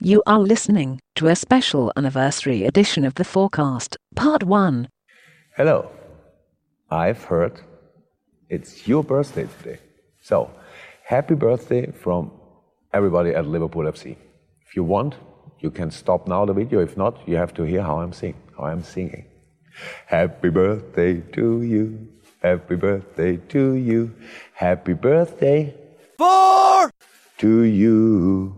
You are listening to a special anniversary edition of the FOARcast, Part 1. Hello. I've heard it's your birthday today. So, happy birthday from everybody at Liverpool FC. If you want, you can stop now the video. If not, you have to hear how I'm singing. How I'm singing. Happy birthday to you. Happy birthday to you. Happy birthday FOAR! to you.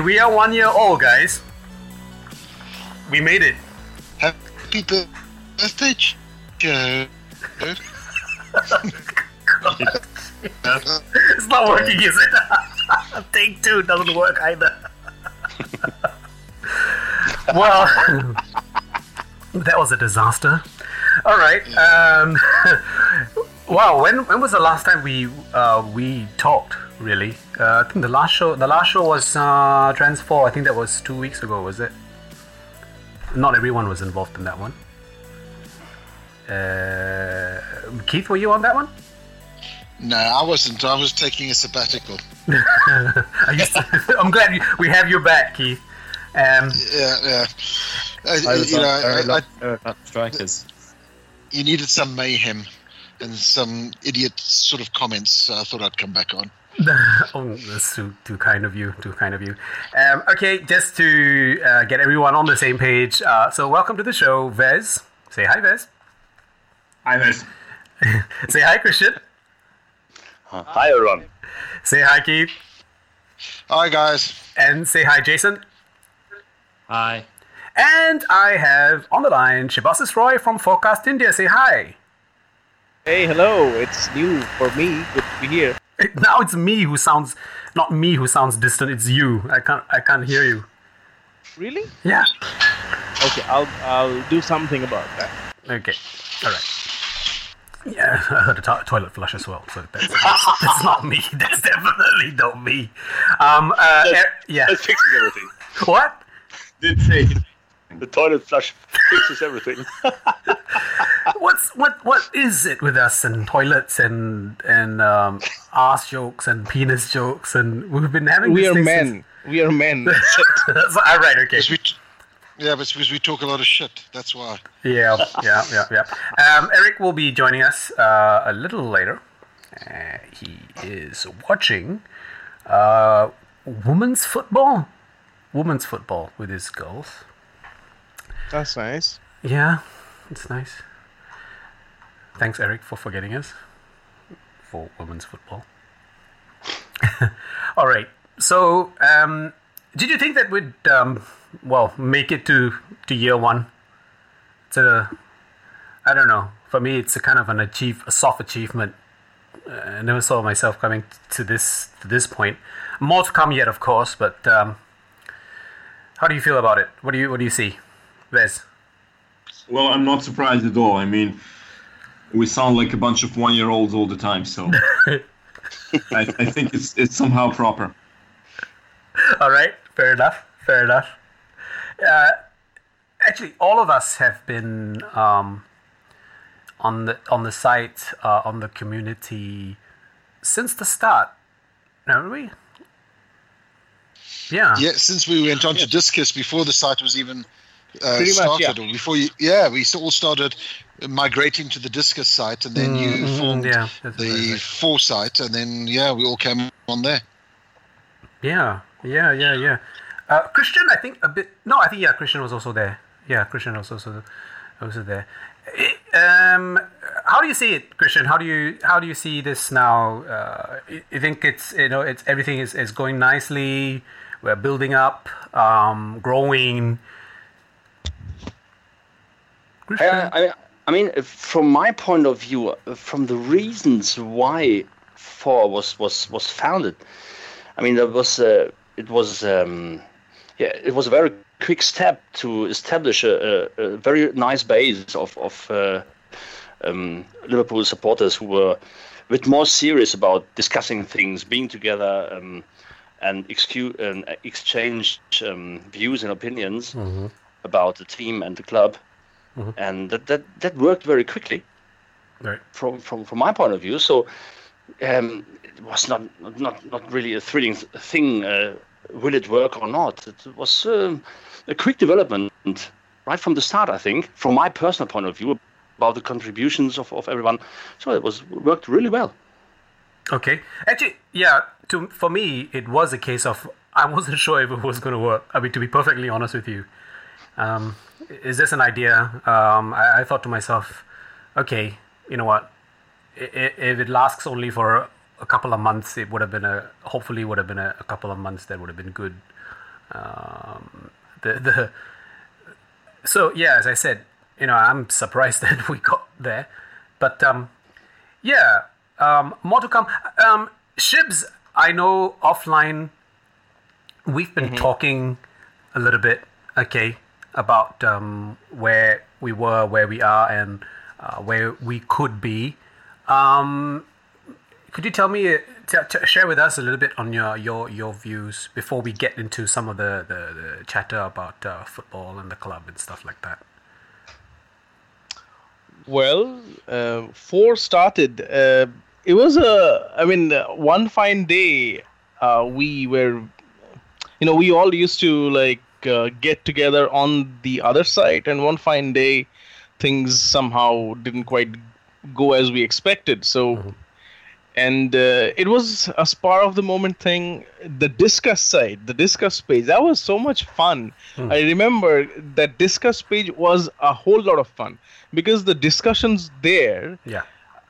We are one year old, guys. We made it. Happy birthday, Joe. It's not working, is it? Take two doesn't work either. well, that was a disaster. All right. Um, wow. When when was the last time we uh, we talked? Really? Uh, I think the last show the last show was uh, Trans Four. I think that was two weeks ago. Was it? Not everyone was involved in that one. Uh, Keith, were you on that one? No, I wasn't. I was taking a sabbatical. I'm glad we have you back, Keith. Um, Yeah, yeah. I was you on know, I, long- I, strikers. you needed some mayhem and some idiot sort of comments. So I thought I'd come back on. oh, that's too, too kind of you. Too kind of you. Um, okay, just to uh, get everyone on the same page. Uh, so, welcome to the show, Vez. Say hi, Vez. Hi, Vez. Say hi, Christian. Hi, everyone. Say hi, Keith. Hi, guys. And say hi, Jason. Hi. And I have on the line Shibasis Roy from FOARcast India. Say hi. Hey, hello. It's new for me. Good to be here. Now it's me who sounds not me who sounds distant. It's you. I can't. I can't hear you. Really? Yeah. Okay, I'll I'll do something about that. Okay. All right. Yeah, I heard a to- toilet flush as well. So that's, that's not me. That's definitely not me. Um. Uh, That- er- yeah. That fixes everything. What? Did say the toilet flush fixes everything. What's what? What is it with us and toilets and and um, ass jokes and penis jokes and we've been having. We this are thing men. We are men. That's it. Since, so, all right. Okay. We, t- yeah, but it's because we talk a lot of shit. That's why. Yeah, yeah, yeah, yeah. Um, Eric will be joining us uh, a little later. Uh, he is watching uh, women's football, women's football with his girls. That's nice. Yeah, it's nice. Thanks, Eric, for forgetting us for women's football. All right. So, um, did you think that we'd, um, well, make it to, to year one? It's a, I don't know. For me, it's a kind of an achieve, a soft achievement. Uh, I never saw myself coming to this to this point. More to come yet, of course. But um, how do you feel about it? What do you What do you see, Vez? well, I'm not surprised at all. I mean, we sound like a bunch of one-year-olds all the time, so I, I think it's it's somehow proper. All right, fair enough. Fair enough. Uh, actually, all of us have been um, on the on the site uh, on the community since the start, haven't we? Yeah. Yeah, since we went on to Disqus before the site was even uh, Pretty much, started, or before you, yeah, we all started migrating to the Disqus site, and then you Mm, formed yeah, the right, right. Foresight, and then yeah, we all came on there. Yeah, yeah, yeah, yeah. Uh, Christian, I think a bit. No, I think yeah, Christian was also there. Yeah, Christian was also also there. Eh, Um, how do you see it, Christian? How do you how do you see this now? Uh, you- you think it's you know it's everything is, is going nicely. We're building up, um, growing. Christian? I, I, I mean, from my point of view, from the reasons why FOAR was was was founded, I mean, there was uh, it was um, yeah, it was a very quick step to establish a, a, a very nice base of of uh, um, Liverpool supporters who were a bit more serious about discussing things, being together, um, and, excu- and exchange um, views and opinions about the team and the club and that, that that worked very quickly Right. from from from my point of view. So um, it was not not not really a thrilling thing. Uh, will it work or not? It was um, a quick development right from the start. I think, from my personal point of view, about the contributions of, of everyone. So it was worked really well. Okay. Actually, yeah. To for me, it was a case of I wasn't sure if it was going to work. I mean, to be perfectly honest with you, um, is this an idea? Um, I, I thought to myself, okay, you know what? If it lasts only for a couple of months, it would have been a hopefully would have been a, a couple of months that would have been good. Um, the the so yeah, as I said, you know, I'm surprised that we got there, but um, yeah, um, more to come. Um, Shibs, I know offline, we've been talking a little bit, okay, about um, where we were, where we are, and uh, where we could be. Um, could you tell me, uh, t- t- share with us a little bit on your, your, your views before we get into some of the, the, the chatter about uh, football and the club and stuff like that? Well, uh, FOAR started. Uh, it was a, I mean, uh, one fine day, we were, you know, we all used to like uh, get together on the other side, and one fine day, things somehow didn't quite go as we expected. So, and uh, it was a spar of the moment thing. The Disqus side, the Disqus page, that was so much fun. I remember that Disqus page was a whole lot of fun because the discussions there Yeah.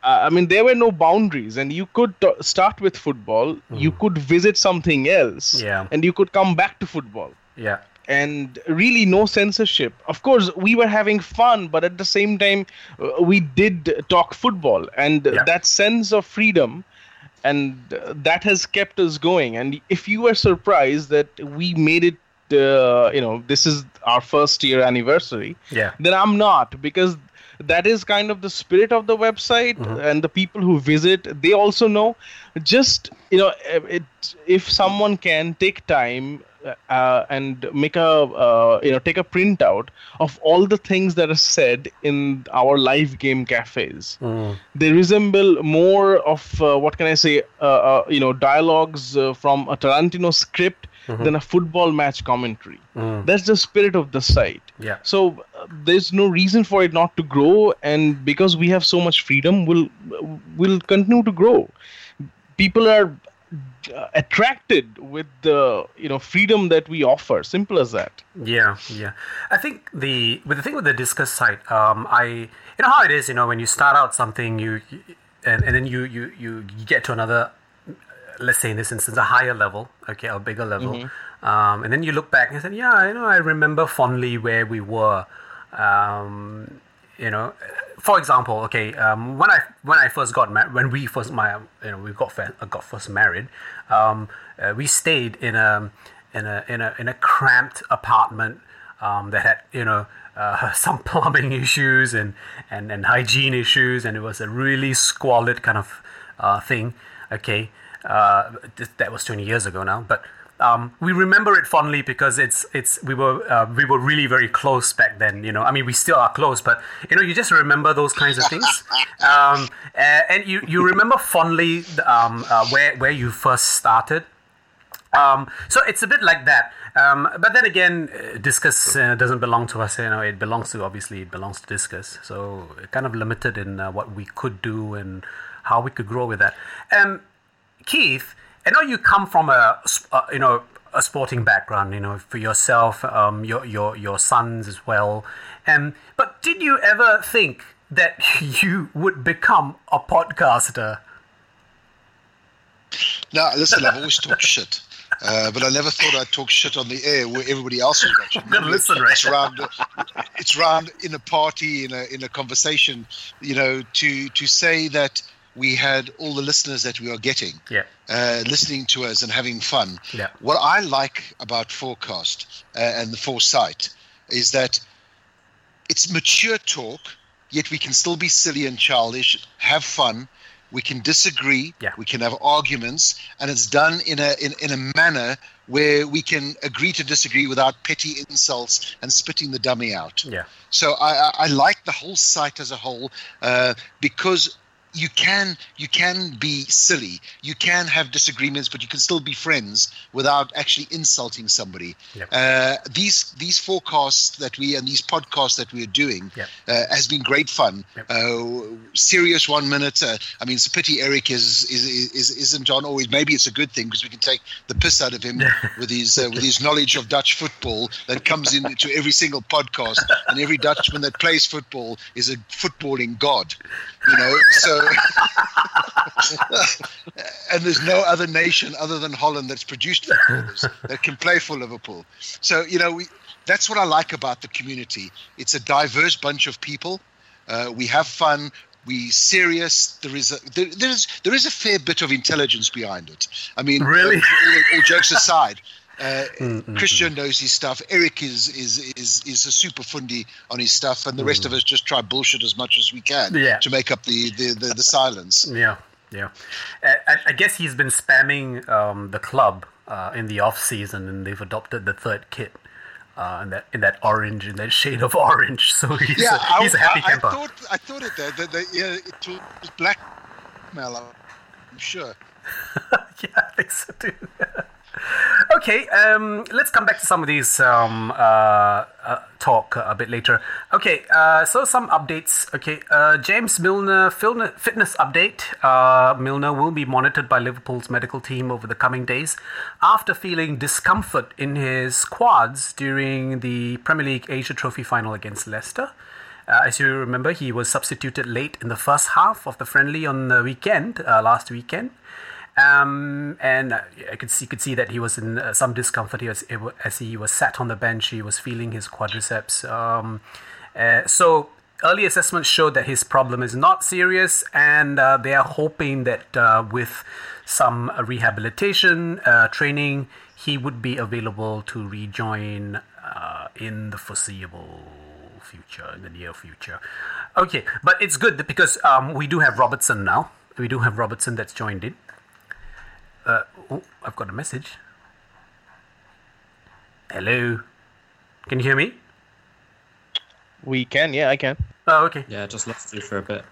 uh, I mean, there were no boundaries, and you could t- start with football, you could visit something else, Yeah. and you could come back to football. Yeah. And really, no censorship. Of course, we were having fun, but at the same time, uh, we did talk football, and Yeah. that sense of freedom, and uh, that has kept us going. And if you were surprised that we made it, uh, you know, this is our first year anniversary, Yeah. then I'm not because that is kind of the spirit of the website and the people who visit they also know. Just you know it, if someone can take time uh, and make a uh, you know take a printout of all the things that are said in our live game cafes they resemble more of uh, what can i say uh, uh, you know dialogues uh, from a tarantino script than a football match commentary. That's the spirit of the site Yeah. so uh, there's no reason for it not to grow, and because we have so much freedom, we'll will continue to grow. People are uh, attracted with the you know freedom that we offer. Simple as that. Yeah, yeah. I think the with the thing with the Disqus site, um, I you know how it is. You know when you start out something, you, you and, and then you, you you get to another, let's say in this instance, a higher level, okay, a bigger level, um, and then you look back and say, yeah, you know, I remember fondly where we were. Um, you know, for example, okay, um, when I when I first got married, when we first my you know we got fa- got first married, um, uh, we stayed in a in a in a in a cramped apartment um, that had you know uh, some plumbing issues and, and and hygiene issues, and it was a really squalid kind of uh, thing. Okay, uh, that was twenty years ago now, but um, we remember it fondly because it's it's we were uh, we were really very close back then. You know, I mean, we still are close, but you know, you just remember those kinds of things, um, and you you remember fondly um, uh, where where you first started. Um, so it's a bit like that. Um, but then again, Disqus uh, doesn't belong to us. You know, it belongs to obviously it belongs to Disqus. So kind of limited in uh, what we could do and how we could grow with that. Um, Keith, I know you come from a uh, you know a sporting background, you know, for yourself, um, your your your sons as well. Um, but did you ever think that you would become a podcaster? No, listen, I've always talked shit. Uh, but I never thought I'd talk shit on the air where everybody else was watching. Good listen, right? It's round, it's around in a party, in a in a conversation. You know, to to say that we had all the listeners that we are getting, Yeah. uh, listening to us and having fun. Yeah. What I like about FOARcast uh, and the Foresight is that it's mature talk, yet we can still be silly and childish, have fun. We can disagree. Yeah. We can have arguments, and it's done in a in, in a manner where we can agree to disagree without petty insults and spitting the dummy out. Yeah. So I, I, I like the whole site as a whole uh, because you can you can be silly. You can have disagreements, but you can still be friends without actually insulting somebody. Yep. Uh, these these FOARcasts that we and these podcasts that we are doing Yep. uh, has been great fun. Yep. Uh, serious one minute. Uh, I mean, it's a pity Eric is, is is isn't on always. Maybe it's a good thing because we can take the piss out of him with his uh, with his knowledge of Dutch football that comes into every single podcast, and every Dutchman that plays football is a footballing god. You know, so and there's no other nation other than Holland that's produced footballers that can play for Liverpool. So you know, we, that's what I like about the community. It's a diverse bunch of people. Uh, we have fun. We serious. There is a there, there is there is a fair bit of intelligence behind it. I mean, Really? all, all jokes aside. Uh, Mm, Christian knows his stuff. Eric is is is is a super fundy on his stuff, and the rest of us just try bullshit as much as we can Mm. Yeah. to make up the the, the, the silence. Yeah, yeah. I, I guess he's been spamming um, the club uh, in the off season, and they've adopted the third kit uh, in that in that orange, in that shade of orange. So he's yeah, a, he's a happy I, camper. I thought I thought it there. That, that, yeah, it was blackmail. I'm sure. yeah, I think so too. okay, um, let's come back to some of these um, uh, uh, talk a bit later. Okay, uh, so some updates. Okay, uh, James Milner fitness update. Uh, Milner will be monitored by Liverpool's medical team over the coming days after feeling discomfort in his quads during the Premier League Asia Trophy final against Leicester. Uh, as you remember, he was substituted late in the first half of the friendly on the weekend, uh, last weekend. Um, and uh, I could see could see that he was in uh, some discomfort as, as he was sat on the bench. He was feeling his quadriceps. Um, uh, so early assessments showed that his problem is not serious, and uh, they are hoping that uh, with some rehabilitation training, he would be available to rejoin in the foreseeable future, in the near future. Okay, but it's good because um, we do have Robertson now. We do have Robertson that's joined in. Uh, oh, I've got a message. Hello. Can you hear me? We can, yeah, I can. Oh, okay. Yeah, just lost you for a bit.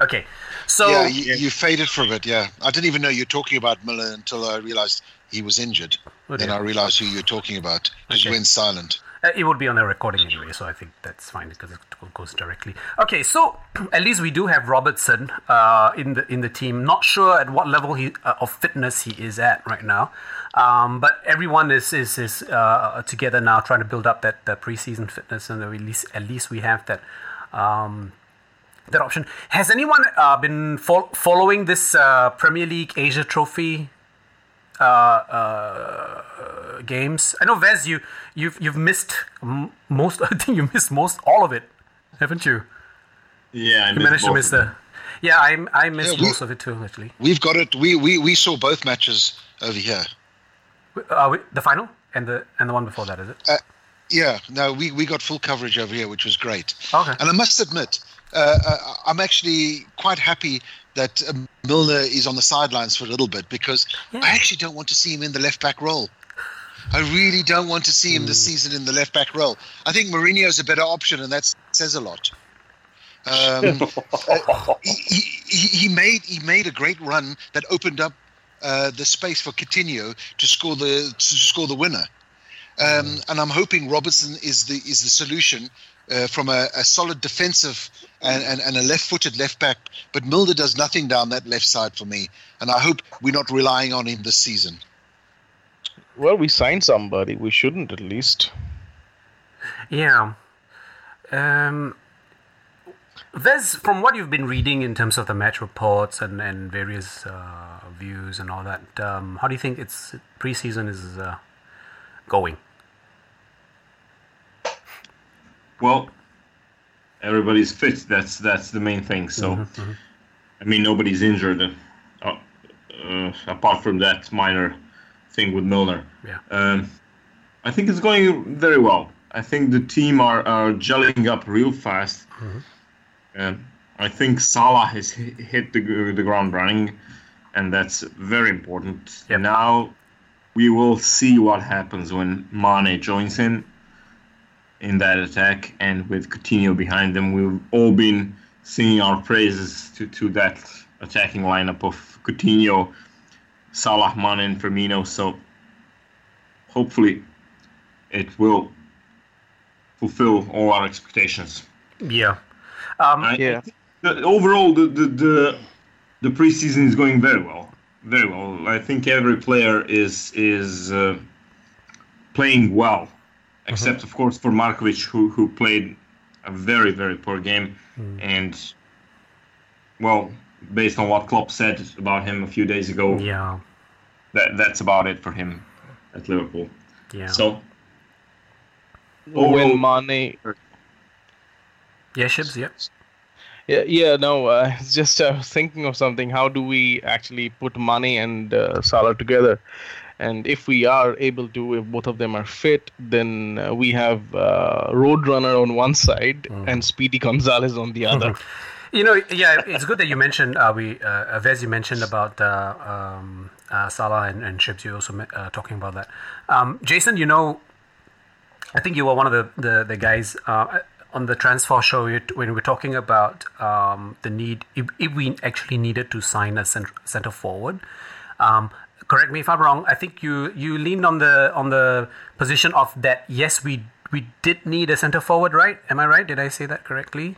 Okay. So yeah, you, you faded for a bit. Yeah, I didn't even know you were talking about Milner until I realized he was injured. Oh, then. I realized who you were talking about because you went silent. Uh, it would be on a recording anyway, so I think that's fine because it goes directly. Okay, so at least we do have Robertson uh, in the in the team. Not sure at what level he uh, of fitness he is at right now, um, but everyone is is is uh, together now trying to build up that, that preseason fitness, and at least at least we have that. Um, that option. Has anyone uh, been fol- following this uh, Premier League Asia Trophy uh, uh, games. I know Vez, you you've you've missed m- most. I think you missed most all of it, haven't you? Yeah, I You missed managed to miss the. Yeah, I I missed Yeah, we- most of it too. Actually, We've got it. We we, we saw both matches over here. uh, we- the final and the and the one before that is it? Uh, yeah, no, we, we got full coverage over here, which was great. Okay. And I must admit, uh, uh, I'm actually quite happy that um, Milner is on the sidelines for a little bit because Yeah. I actually don't want to see him in the left back role. I really don't want to see him this season in the left back role. I think Moreno is a better option, and that says a lot. Um, uh, he, he, he- he made he made a great run that opened up uh, the space for Coutinho to score the to score the winner. Um, and I'm hoping Robertson is the is the solution uh, from a, a solid defensive and, and, and a left-footed left back. But Milner does nothing down that left side for me, and I hope we're not relying on him this season. Well, we signed somebody. We shouldn't, at least. Yeah. Um, there's from what you've been reading in terms of the match reports and, and various uh, views and all that. Um, how do you think its preseason is uh, going? Well, everybody's fit. That's that's the main thing. So, Mm-hmm, I mean, nobody's injured, uh, uh, apart from that minor thing with Milner. Yeah. Um, I think it's going very well. I think the team are, are gelling up real fast. Um, I think Salah has hit, hit the, the ground running, and that's very important. Yep. Now we will see what happens when Mane joins in in that attack, and with Coutinho behind them, we've all been singing our praises to, to that attacking lineup of Coutinho, Salah, Mane, and Firmino. So hopefully, it will fulfill all our expectations. Yeah. Um, I- Yeah. the, overall, the, the the the preseason is going very well, very well. I think every player is is uh, playing well, except of course for Markovic, who who played a very very poor game, and well, based on what Klopp said about him a few days ago, yeah. that that's about it for him at Liverpool. Yeah. So When overall, Mane yeah, Shibs, yeah. Yeah, yeah, no. Uh, it's just uh, thinking of something. How do we actually put Mane and uh, Salah together? And if we are able to, if both of them are fit, then uh, we have uh, Roadrunner on one side and Speedy Gonzales on the other. You know, yeah, it's good that you mentioned uh, we uh, Vez, you mentioned about uh, um, uh, Salah and, and Shibs. You also uh, talking about that. Um, Jason, you know, I think you were one of the the, the guys uh, on the transfer show when we were talking about um, the need if, if we actually needed to sign a cent- center forward. Um, correct me if I'm wrong. I think you you leaned on the on the position of that. Yes, we we did need a center forward, right? Am I right? Did I say that correctly?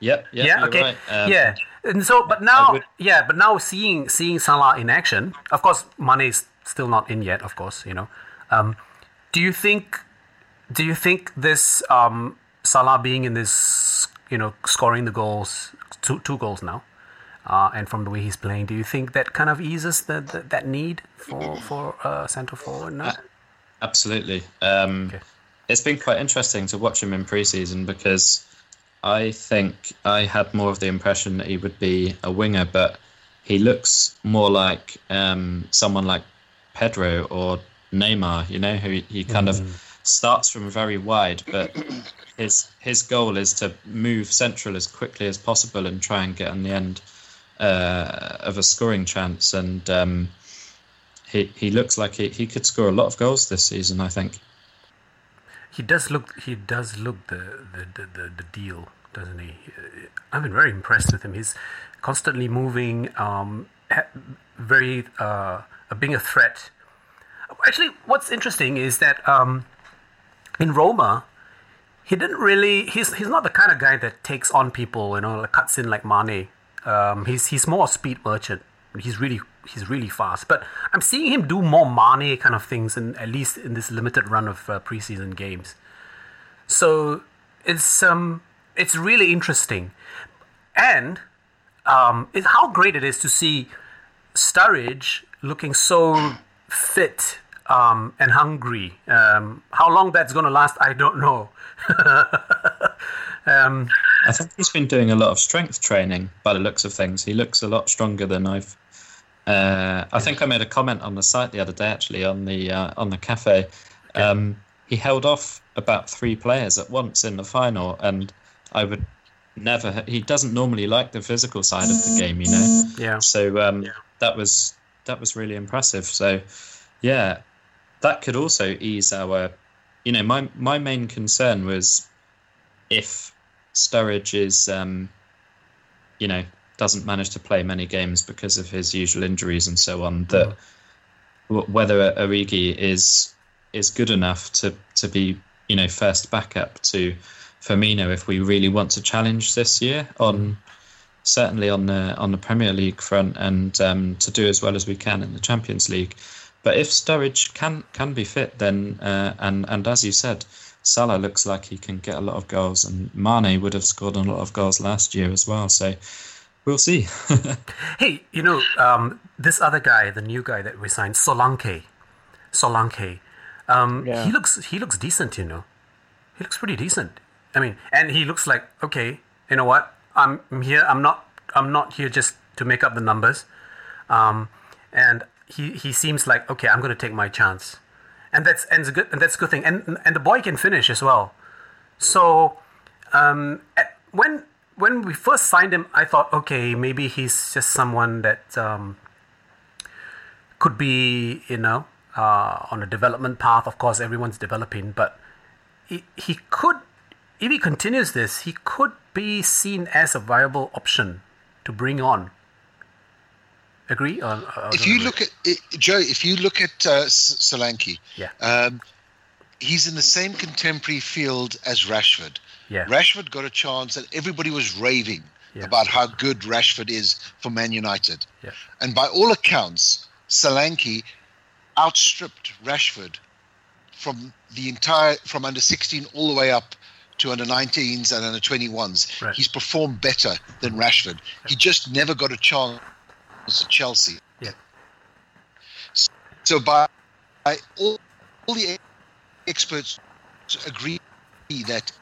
Yep. yep yeah okay Right. Um, yeah and so but now yeah but now seeing seeing salah in action of course Mane is still not in yet of course you know um, do you think do you think this um, salah being in this you know scoring the goals two, two goals now uh, and from the way he's playing do you think that kind of eases the, the that need for for uh, center forward now Absolutely. Um, Okay. It's been quite interesting to watch him in preseason because I think I had more of the impression that he would be a winger, but he looks more like um, someone like Pedro or Neymar. You know, who he, he kind of starts from very wide, but his his goal is to move central as quickly as possible and try and get on the end uh, of a scoring chance. And um, he he looks like he, he could score a lot of goals this season. I think. He does look. He does look the the, the, the, deal, doesn't he? I've been very impressed with him. He's constantly moving, um, very uh, being a threat. Actually, what's interesting is that um, in Roma, he didn't really. He's he's not the kind of guy that takes on people. You know, like cuts in like Mane. Um, he's he's more a speed merchant. He's really he's really fast. But I'm seeing him do more Mane kind of things, in at least in this limited run of uh, preseason games. So it's um it's really interesting, and um, it's how great it is to see Sturridge looking so fit um, and hungry. Um, how long that's going to last, I don't know. um, I think he's been doing a lot of strength training by the looks of things. He looks a lot stronger than I've. Uh, I think I made a comment on the site the other day, actually, on the uh, on the cafe. Um, he held off about three players at once in the final, and I would never. He doesn't normally like the physical side of the game, you know. yeah. So um, that was that was really impressive. So yeah, that could also ease our. You know, my my main concern was if Sturridge is, um, you know, doesn't manage to play many games because of his usual injuries and so on. That w- whether Origi is is good enough to to be, you know, first backup to Firmino if we really want to challenge this year on certainly on the on the Premier League front and um, to do as well as we can in the Champions League. But if Sturridge can can be fit, then uh, and and as you said, Salah looks like he can get a lot of goals, and Mane would have scored a lot of goals last year as well. So we'll see. Hey, you know, um, this other guy, the new guy that we signed, Solanke. Solanke. Um, Yeah. He looks he looks decent, you know. He looks pretty decent. I mean, and he looks like okay, you know what? I'm I'm here. I'm not. I'm not here just to make up the numbers. Um, and he he seems like okay. I'm going to take my chance, and that's and it's a good and that's a good thing. And and the boy can finish as well. So um, at, when when we first signed him, I thought, okay, maybe he's just someone that um, could be, you know, uh, on a development path. Of course, everyone's developing, but he, he could, if he continues this, he could be seen as a viable option to bring on. Agree? Or, or If you look at it, Joe, if you look at uh, Solanke, Yeah. um, he's in the same contemporary field as Rashford. Yeah. Rashford got a chance, and everybody was raving Yeah. about how good Rashford is for Man United. Yeah. And by all accounts, Solanke outstripped Rashford from the entire from under 16 all the way up to under 19s and under 21s. Right. He's performed better than Rashford. He just never got a chance at Chelsea. Yeah. So by, by all, all the experts agree that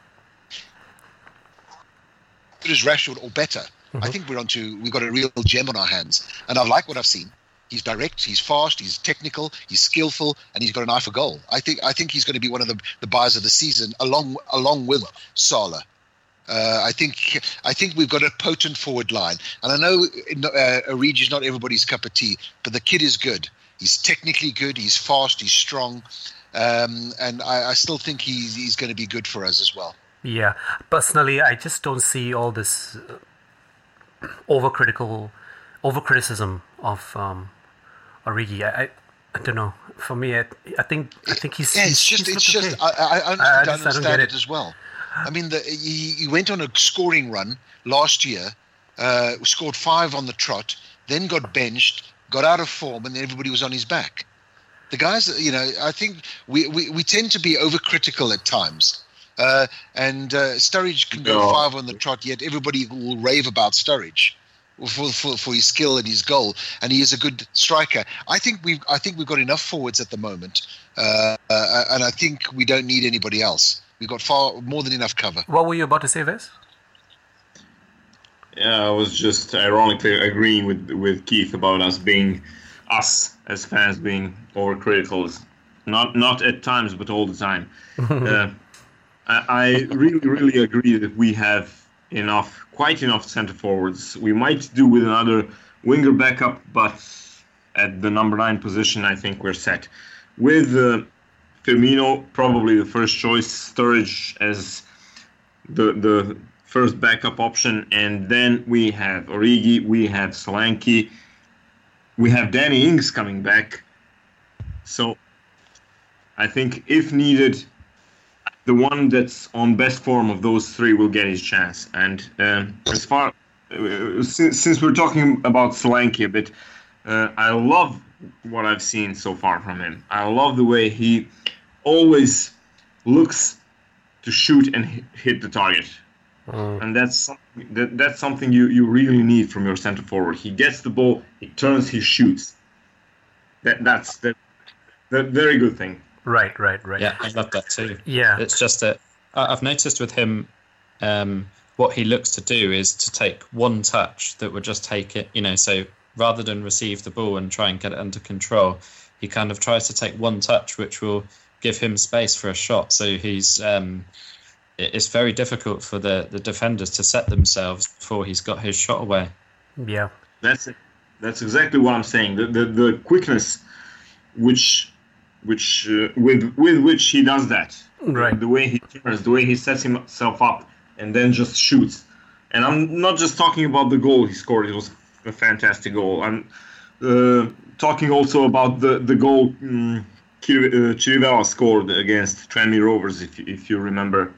it is Rashford or better. I mm-hmm. think we're onto we've got a real gem on our hands, and I like what I've seen. He's direct, he's fast, he's technical, he's skillful, and he's got an eye for goal. I think I think he's going to be one of the, the buyers of the season, along along with Salah. Uh, I think I think we've got a potent forward line, and I know uh, Origi's not everybody's cup of tea, but the kid is good. He's technically good. He's fast. He's strong, um, and I, I still think he's he's going to be good for us as well. Yeah, personally, I just don't see all this uh, overcritical, overcriticism of um, Origi. I, I, I don't know. For me, I, I think I think he's. Yeah, he's- it's just he's it's just okay. I, I, I I don't just- I don't understand get it. as well. I mean, the, he, he went on a scoring run last year, uh, scored five on the trot, then got benched, got out of form, and then everybody was on his back. The guys, you know, I think we, we, we tend to be overcritical at times. Uh, and uh, Sturridge can go Yeah. five on the trot, yet everybody will rave about Sturridge for, for, for his skill and his goal, and he is a good striker. I think we've I think we've got enough forwards at the moment, uh, uh, and I think we don't need anybody else. We've got far more than enough cover. What were you about to say, Vez? Yeah, I was just ironically agreeing with with Keith about us being us as fans being overcritical. Not not at times, but all the time. uh, I, I really really agree that we have enough, quite enough centre forwards. We might do with another winger backup, but at the number nine position, I think we're set. With uh, Firmino, probably the first choice, Sturridge as the the first backup option, and then we have Origi, we have Solanke, we have Danny Ings coming back. So I think if needed, the one that's on best form of those three will get his chance. And um, as far uh, since, since we're talking about Solanke a bit, uh, I love what I've seen so far from him. I love the way he always looks to shoot and hit, hit the target. And that's something, that, that's something you, you really need from your center forward. He gets the ball, he turns, he shoots. That that's the, the very good thing. Right, right, right. Yeah, I love that too. Yeah. It's just that I- I've noticed with him, um, what he looks to do is to take one touch that would just take it, you know, so rather than receive the ball and try and get it under control, he kind of tries to take one touch, which will give him space for a shot. So he's, um, it's very difficult for the, the defenders to set themselves before he's got his shot away. Yeah. That's it. That's exactly what I'm saying. The the, the quickness, which which uh, with with which he does that. Right. The way he turns, the way he sets himself up, and then just shoots. And I'm not just talking about the goal he scored. It was a fantastic goal. I'm uh, talking also about the the goal um, Chirivella scored against Tranmere Rovers, if if you remember.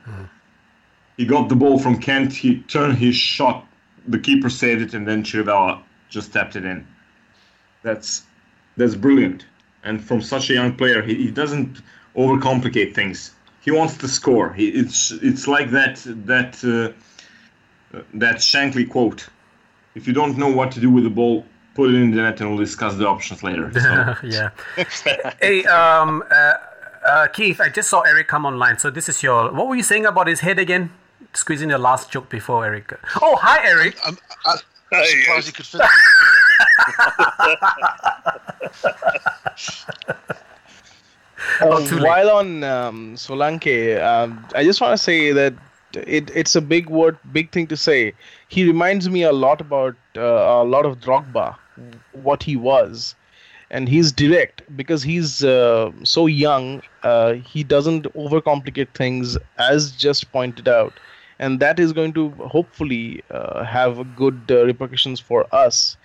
He got the ball from Kent. He turned his shot. The keeper saved it, and then Chirivella just tapped it in. That's that's brilliant. and from such a young player, he, he doesn't overcomplicate things. He wants to score. He, it's it's like that that uh, that Shankly quote. If you don't know what to do with the ball, put it in the net, and we'll discuss the options later. So, yeah. hey, um, uh, uh, Keith, I just saw Eric come online. So this is your. What were you saying about his head again? Squeezing the last joke before Eric. Oh, hi, Eric. I'm, I, I'm surprised he could fit. Oh, Um, while on um, Solanke, um, I just want to say that it, it's a big word, big thing to say. He reminds me a lot about uh, a lot of Drogba, what he was, and he's direct because he's uh, so young. Uh, he doesn't overcomplicate things, as just pointed out, and that is going to hopefully uh, have good uh, repercussions for us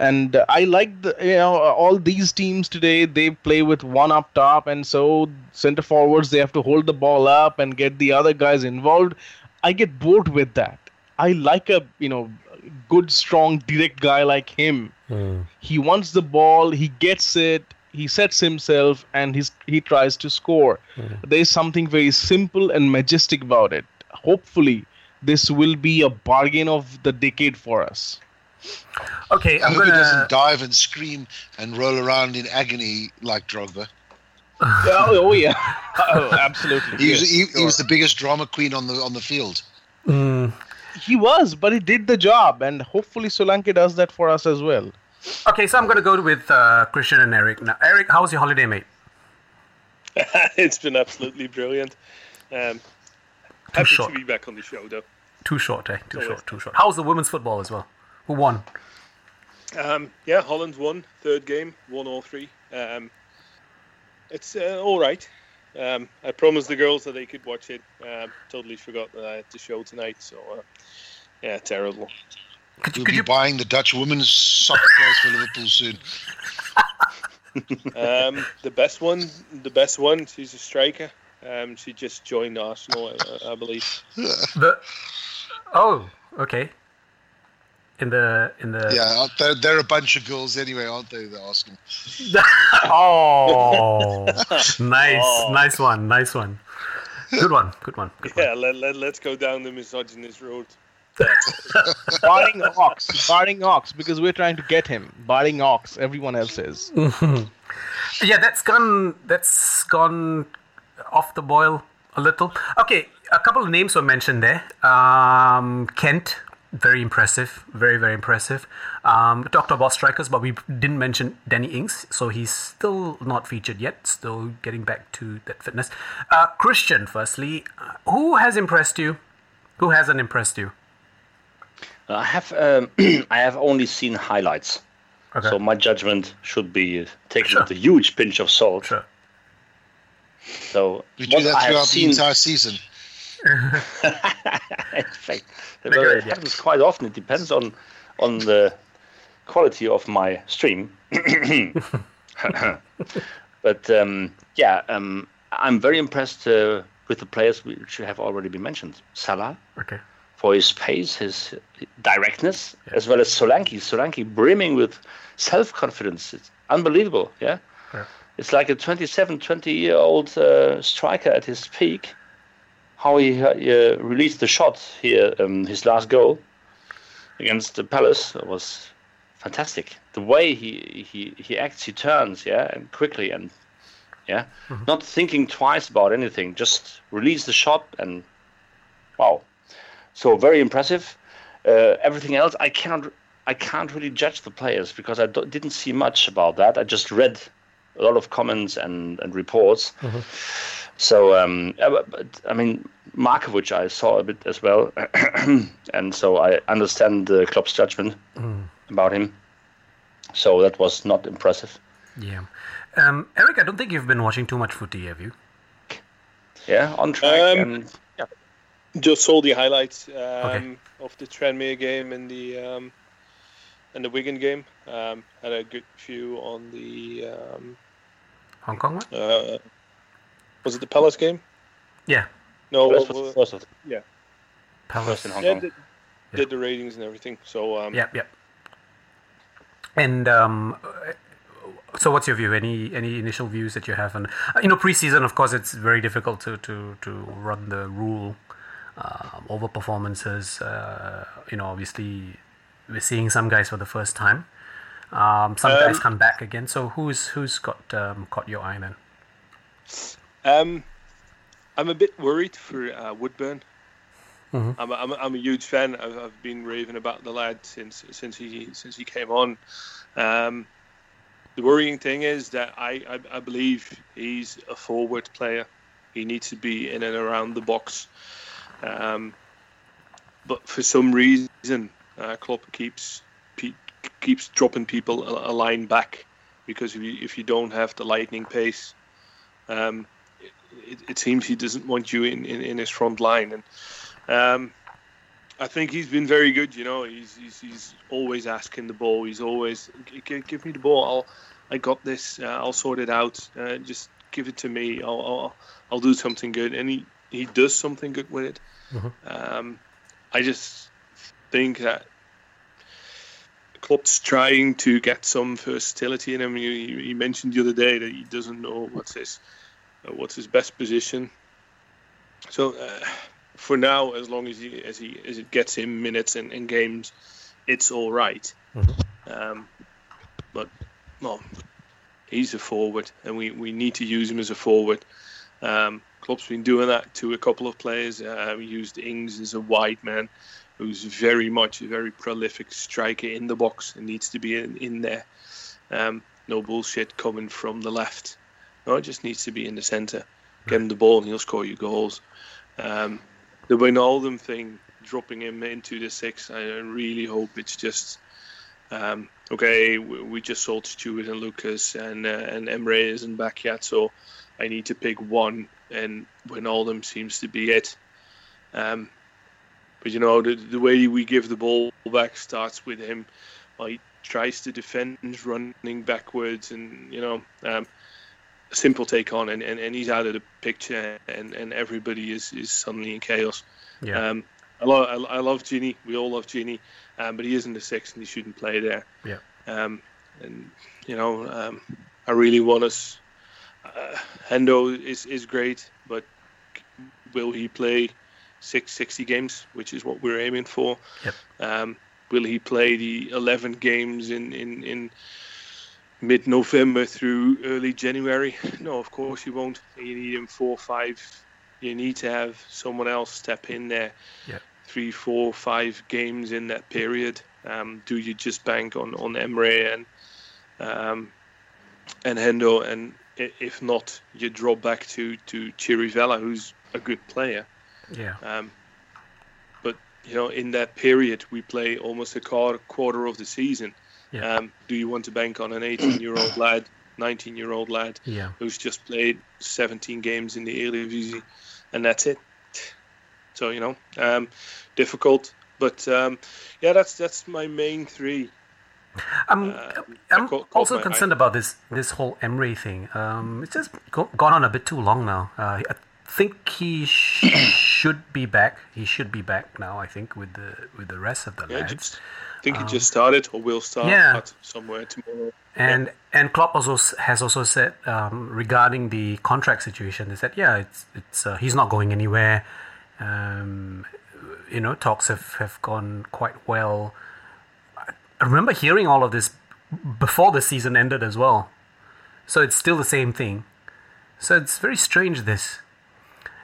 and I like the you know all these teams today. They play with one up top, and so center forwards they have to hold the ball up and get the other guys involved. I get bored with that. I like a you know good, strong, direct guy like him. He wants the ball, he gets it, he sets himself, and he's he tries to score. There is something very simple and majestic about it. Hopefully, this will be a bargain of the decade for us. Okay, I I'm hope he gonna. doesn't dive and scream and roll around in agony like Drogba. oh, oh yeah, oh, absolutely. He was, yes, he, he sure. was the biggest drama queen on the on the field. Mm, He was, but he did the job, and hopefully Solanke does that for us as well. okay, so I'm gonna go with uh, Christian and Eric now. Eric, how was your holiday, mate? it's been absolutely brilliant. Um, happy short. to be back on the show, though. Too short, eh? Too Always. short, too short. How was the women's football as well? Who won? Um, yeah, Holland won third game, one all three. Um, it's uh, all right. Um, I promised the girls that they could watch it. Um, totally forgot that I had the show tonight. So uh, yeah, terrible. Could you, We'll could be you buying the Dutch women's soccer players for Liverpool soon. Um, the best one, the best one. She's a striker. Um, she just joined Arsenal, I, I believe. the? Oh, okay. In the in the Yeah, they're, they're a bunch of girls anyway, aren't they? The Arsenal. oh, nice, nice one, nice one. Good one, good one. Good one. Yeah, let, let, let's go down the misogynist road. Barring Ox, barring Ox, because we're trying to get him. Barring Ox, everyone else is. Yeah, that's gone. That's gone off the boil a little. Okay, a couple of names were mentioned there. Um, Kent, very impressive, very very impressive. Um, talked about strikers, but we didn't mention Danny Ings, so he's still not featured yet. Still getting back to that fitness. Uh, Christian, firstly, uh, who has impressed you? Who hasn't impressed you? I have um, I have only seen highlights, Okay. so my judgment should be taken Sure. with a huge pinch of salt. Sure. So We do that I have throughout the entire season. in fact, Very well, it happens quite often. It depends on on the quality of my stream. but um, yeah, um, I'm very impressed uh, with the players which have already been mentioned. Salah Okay. for his pace, his directness, as well as Solanke. Solanke brimming with self-confidence. It's unbelievable. Yeah. Yeah. It's like a 27, 20 year old uh, striker at his peak. How he uh, uh, released the shot here, um, his last goal against the Palace was fantastic. The way he, he, he acts, he turns, yeah, and quickly and yeah, not thinking twice about anything, just release the shot and wow. So very impressive. Uh, everything else, I cannot, I can't really judge the players because I do- didn't see much about that. I just read a lot of comments and, and reports. So, um, uh, but- but, I mean, Markovic, I saw a bit as well, and so I understand the club's judgment about him. So that was not impressive. Yeah. Um, Eric, I don't think you've been watching too much footy, have you? Yeah, on track. Um, and yeah, Just saw the highlights um, of the Tranmere game and the um, and the Wigan game. Um, had a good view on the um, Hong Kong one? uh, was it the Palace game? Yeah. No, first, uh, first, of- yeah, Palace. first in Hong yeah, Kong. did, did the ratings and everything. So um, Yep, yep. And um, So, what's your view? Any any initial views that you have? And uh, you know, preseason, of course, it's very difficult to to, to run the rule um, over performances. Uh, you know, obviously, we're seeing some guys for the first time. Um, some guys Um, come back again. So, who's who's got um, caught your eye then? Um, I'm a bit worried for uh, Woodburn. Mhm. I'm, a, I'm, a, I'm a huge fan. I've, I've been raving about the lad since since he since he came on. Um, the worrying thing is that I, I, I believe he's a forward player. He needs to be in and around the box. Um, but for some reason, uh, Klopp keeps pe- keeps dropping people a, a line back because if you, if you don't have the lightning pace, um, it, it seems he doesn't want you in, in, in his front line. And um, I think he's been very good. You know, he's, he's, he's always asking the ball. He's always "G- g- give me the ball. I'll I got this. Uh, I'll sort it out. Uh, just give it to me. I'll, I'll I'll do something good. And he, he does something good with it. Um, I just think that Klopp's trying to get some versatility in him. He, he mentioned the other day that he doesn't know what's his what's his best position. So uh, for now, as long as he as he as it gets him minutes in, in games, it's all right. Um, but no, he's a forward, and we, we need to use him as a forward. Um, Klopp's been doing that to a couple of players. Uh, we used Ings as a wide man, who's very much a very prolific striker in the box and needs to be in, in there. Um, no bullshit coming from the left. No, it just needs to be in the centre. Give him the ball and he'll score you goals. Um, the Wijnaldum thing, dropping him into the six, I really hope it's just um, okay. We, we just sold Stewart and Lucas, and uh, and Emre isn't back yet, so I need to pick one, and Wijnaldum seems to be it. Um, but you know the the way we give the ball back starts with him. Well, he tries to defend, running backwards, and you know. Um, simple take on and, and, and he's out of the picture and, and everybody is, is suddenly in chaos. Yeah. Um, I, lo- I, I love Gini. We all love Gini, um, but he isn't the six and he shouldn't play there. Yeah. Um, and you know, um, I really want us. Uh, Hendo is is great, but will he play six sixty games, which is what we're aiming for? Yep. Um, will he play the eleven games in in in mid-November through early January? No, of course you won't. You need him four, five. You need to have someone else step in there. Yeah. Three, four, five games in that period. Um, do you just bank on on Emre and um, and Hendo? And if not, you drop back to to Chirivella, who's a good player. Yeah. Um, but you know, in that period, we play almost a quarter, quarter of the season. Yeah. Um, do you want to bank on an 18-year-old lad, 19-year-old lad Yeah. who's just played 17 games in the Eredivisie, and that's it? So you know, um, difficult. But um, yeah, that's that's my main three. I'm, Um, I'm I caught- caught also my eye. concerned about this this whole Emre thing. Um, it's just go, gone on a bit too long now. Uh, I think he sh- should be back. He should be back now. I think with the with the rest of the Yeah, lads. just, I think he just started or will start Um, yeah. somewhere tomorrow. And and Klopp also has also said um, regarding the contract situation is that yeah it's it's uh, he's not going anywhere. Um, you know talks have, have gone quite well. I remember hearing all of this before the season ended as well. So it's still the same thing. So it's very strange this.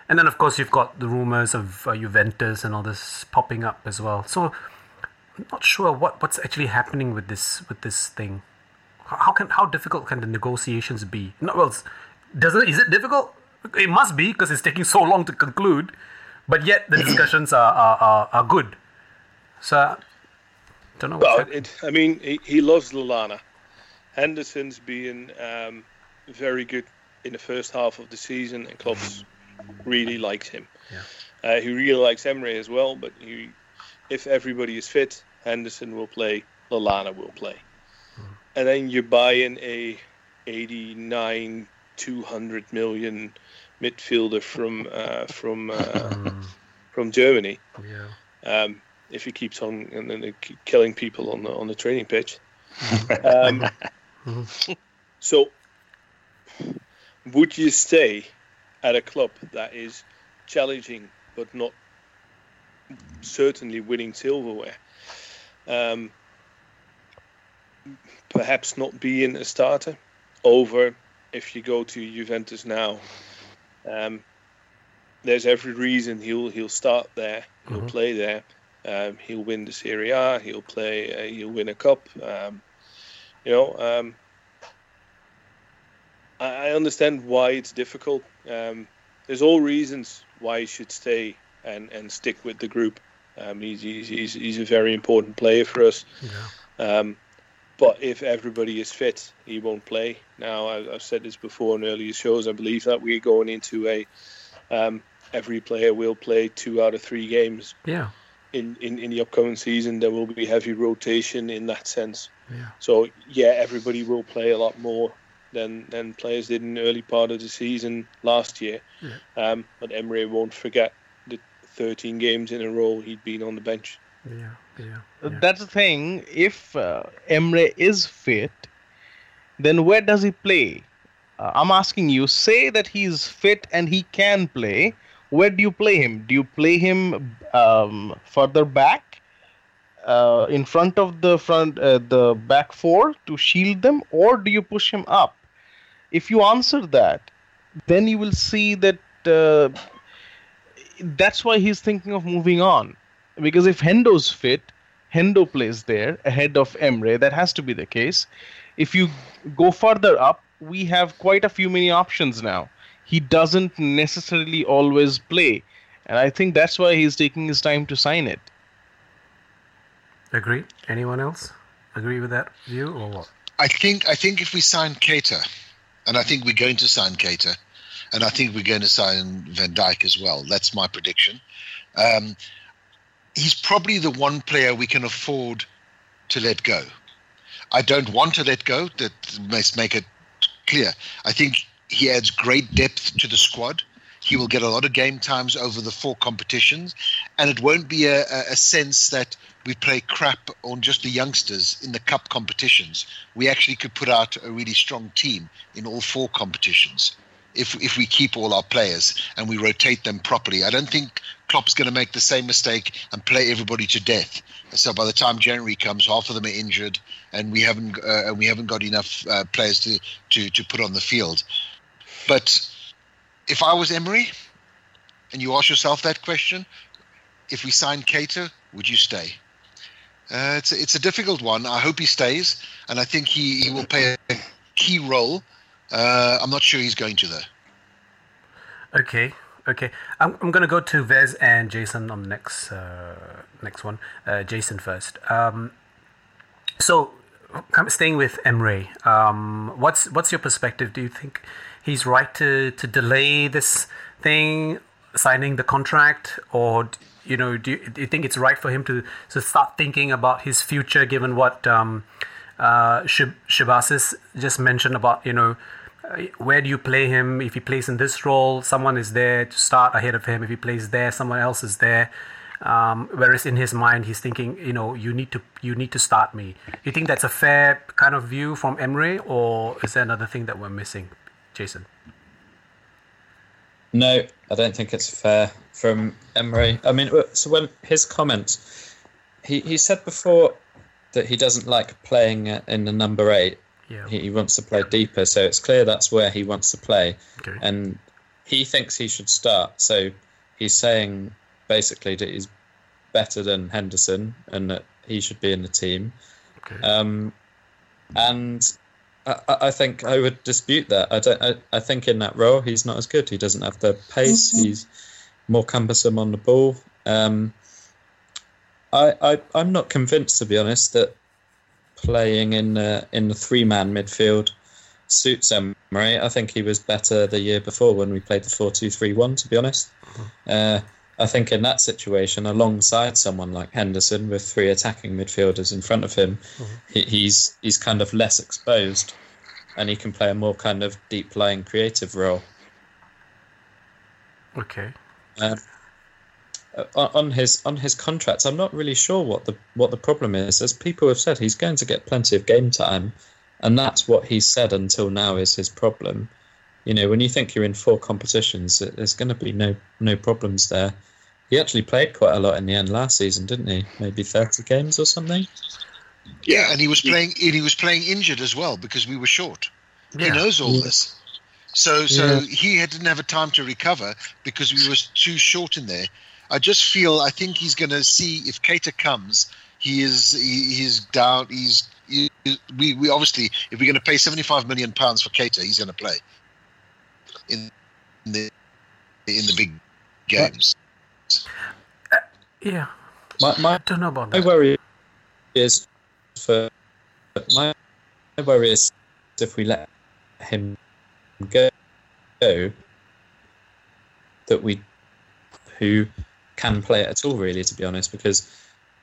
And then of course you've got the rumors of uh, Juventus and all this popping up as well. So I'm not sure what, what's actually happening with this with this thing. How can how difficult can the negotiations be? No, well, doesn't is it difficult? It must be because it's taking so long to conclude, but yet the discussions are are, are, are good. So don't know. Well, it, I mean, he, he loves Lallana. Henderson's been um, very good in the first half of the season, and Klopp's really likes him. Yeah. Uh, he really likes Emre as well, but he, if everybody is fit, Henderson will play, Lallana will play. And then you buy in a 89, 200 million midfielder from uh, from uh, from Germany yeah. um, if he keeps on and then killing people on the on the training pitch. um, So, would you stay at a club that is challenging but not certainly winning silverware? Um, perhaps not being a starter over if you go to Juventus now. Um, there's every reason he'll he'll start there. He'll Mhm. play there. Um, he'll win the Serie A. He'll play. Uh, he'll win a cup. Um, you know. Um, I, I understand why it's difficult. Um, there's all reasons why he should stay and, and stick with the group. Um, he's, he's, he's, he's a very important player for us. Yeah. Um, but if everybody is fit, he won't play. Now, I, I've said this before in earlier shows. I believe that we're going into a um, every player will play two out of three games Yeah. in, in, in the upcoming season. There will be heavy rotation in that sense. Yeah. So yeah, everybody will play a lot more than than players did in the early part of the season last year. Yeah. Um, but Emre won't forget 13 games in a row he'd been on the bench. Yeah. Yeah. yeah. That's the thing. If uh, Emre is fit, then where does he play? Uh, I'm asking you. Say that he's fit and he can play. Where do you play him? Do you play him um, further back, uh, in front of the front, uh, the back four to shield them, or do you push him up? If you answer that, then you will see that uh, that's why he's thinking of moving on. Because if Hendo's fit, Hendo plays there ahead of Emre. That has to be the case. If you go further up, we have quite a few many options now. He doesn't necessarily always play, and I think that's why he's taking his time to sign it. Agree? Anyone else agree with that view or what? I think I think if we sign Keita, and I think we're going to sign Keita, and I think we're going to sign Van Dijk as well. That's my prediction. Um, he's probably the one player we can afford to let go. I don't want to let go. That must make it clear. I think he adds great depth to the squad. He will get a lot of game times over the four competitions, and it won't be a, a sense that we play crap on just the youngsters in the cup competitions. We actually could put out a really strong team in all four competitions if if we keep all our players and we rotate them properly. I don't think Klopp's going to make the same mistake and play everybody to death. So by the time January comes, half of them are injured, and we haven't uh, we haven't got enough uh, players to, to to put on the field. But if I was Emre, and you ask yourself that question, if we sign Keita, would you stay? Uh, it's a, it's a difficult one. I hope he stays, and I think he, he will play a key role. Uh, I'm not sure he's going to though. Okay, okay. I'm, I'm gonna go to Vez and Jason on the next uh, next one. Uh, Jason first. Um, so, staying with Emre, um, what's what's your perspective? Do you think he's right to to delay this thing, signing the contract, or you know, do you, do you think it's right for him to to start thinking about his future, given what um, uh, Shib- Shibasis just mentioned about you know where do you play him? If he plays in this role, someone is there to start ahead of him. If he plays there, someone else is there. Um, whereas in his mind, he's thinking, you know, you need to you need to start me. You think that's a fair kind of view from Emre, or is there another thing that we're missing, Jason? No, I don't think it's fair from Emre. I mean, so when his comments, he, he said before that he doesn't like playing in the number eight. Yeah. He, he wants to play deeper, so it's clear that's where he wants to play. Okay. And he thinks he should start. So he's saying basically that he's better than Henderson and that he should be in the team. Okay. Um, and I, I I think I would dispute that. I don't. I, I think in that role he's not as good. He doesn't have the pace. He's more cumbersome on the ball. Um, I, I I'm not convinced to be honest that playing in the in the three man midfield suits Emre. I think he was better the year before when we played the four two three one. To be honest, uh, I think in that situation, alongside someone like Henderson with three attacking midfielders in front of him, he, he's he's kind of less exposed, and he can play a more kind of deep lying creative role. Okay. Um, uh, Uh, on on his on his contract, I'm not really sure what the what the problem is. As people have said, he's going to get plenty of game time, and that's what he's said until now is his problem. You know, when you think you're in four competitions, there's going to be no no problems there. He actually played quite a lot in the end last season, didn't he? Maybe 30 games or something. Yeah, and he was playing. And he was playing injured as well because we were short. He knows all Yeah. this. So, so Yeah. he had, didn't have a time to recover because we were too short in there. I just feel. I think he's going to see if Keita comes. He is. He, he's down. He's. He, we, we obviously, if we're going to pay seventy-five million pounds for Keita, he's going to play in, in the in the big games. Yeah, My, my I don't know about My worry is for my, my worry is if we let him go, go that we who can play it at all really to be honest because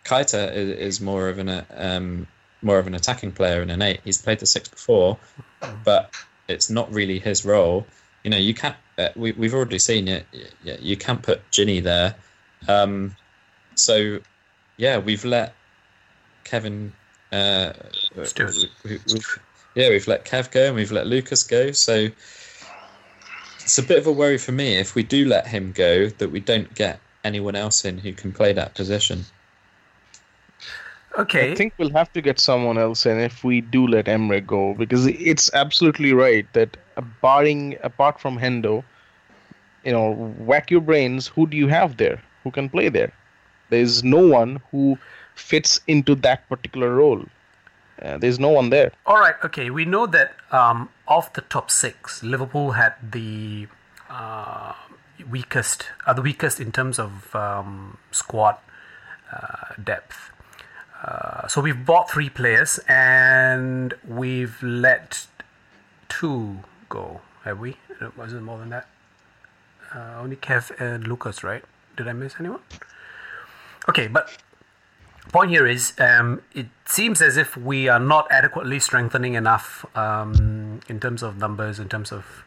Keita is, is more of an uh, um, more of an attacking player in an eight. He's played the six before, but it's not really his role. You know, you can't. Uh, we we've already seen it. You, you can't put Gini there. Um, so yeah, we've let Kevin. Uh, Stewart. we, we, we've, yeah, we've let Kev go and we've let Lucas go. So it's a bit of a worry for me if we do let him go that we don't get anyone else in who can play that position. Okay. I think we'll have to get someone else in if we do let Emre go because it's absolutely right that uh, barring apart from Hendo, you know, whack your brains. Who do you have there? Who can play there? There's no one who fits into that particular role. Uh, there's no one there. All right. Okay. We know that um, of the top six, Liverpool had the uh, weakest, are the weakest in terms of um, squad uh, depth. Uh, so we've bought three players and we've let two go. Have we? It wasn't more than that. Uh, only Kev and Lucas, right? Did I miss anyone? Okay, but point here is um, it seems as if we are not adequately strengthening enough um, in terms of numbers, in terms of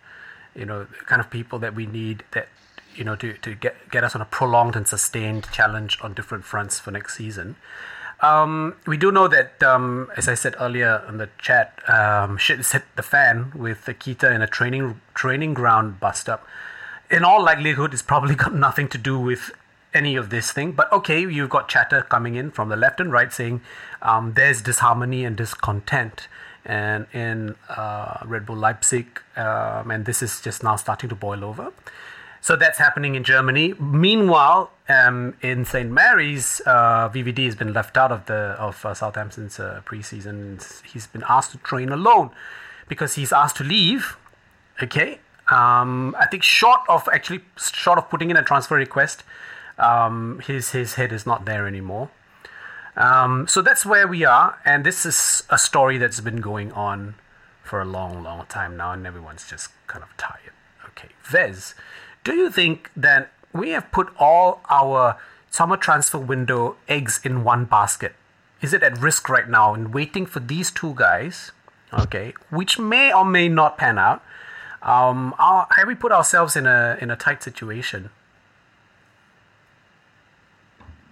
you know kind of people that we need that you know to, to get get us on a prolonged and sustained challenge on different fronts for next season. Um, we do know that, um, as I said earlier in the chat, um, shit hit the fan with Akita in a training training ground bust up. In all likelihood, it's probably got nothing to do with any of this thing. But okay, you've got chatter coming in from the left and right saying um, there's disharmony and discontent and in uh, Red Bull Leipzig, um, and this is just now starting to boil over. So that's happening in Germany. Meanwhile, um, in St Mary's, uh, VVD has been left out of the of uh, Southampton's uh, preseason. He's been asked to train alone because he's asked to leave. Okay, um, I think short of actually short of putting in a transfer request, um, his his head is not there anymore. Um, so that's where we are, and this is a story that's been going on for a long, long time now, and everyone's just kind of tired. Okay, Vez, do you think that we have put all our summer transfer window eggs in one basket? Is it at risk right now in waiting for these two guys? Okay, which may or may not pan out. Um, are, have we put ourselves in a in a tight situation?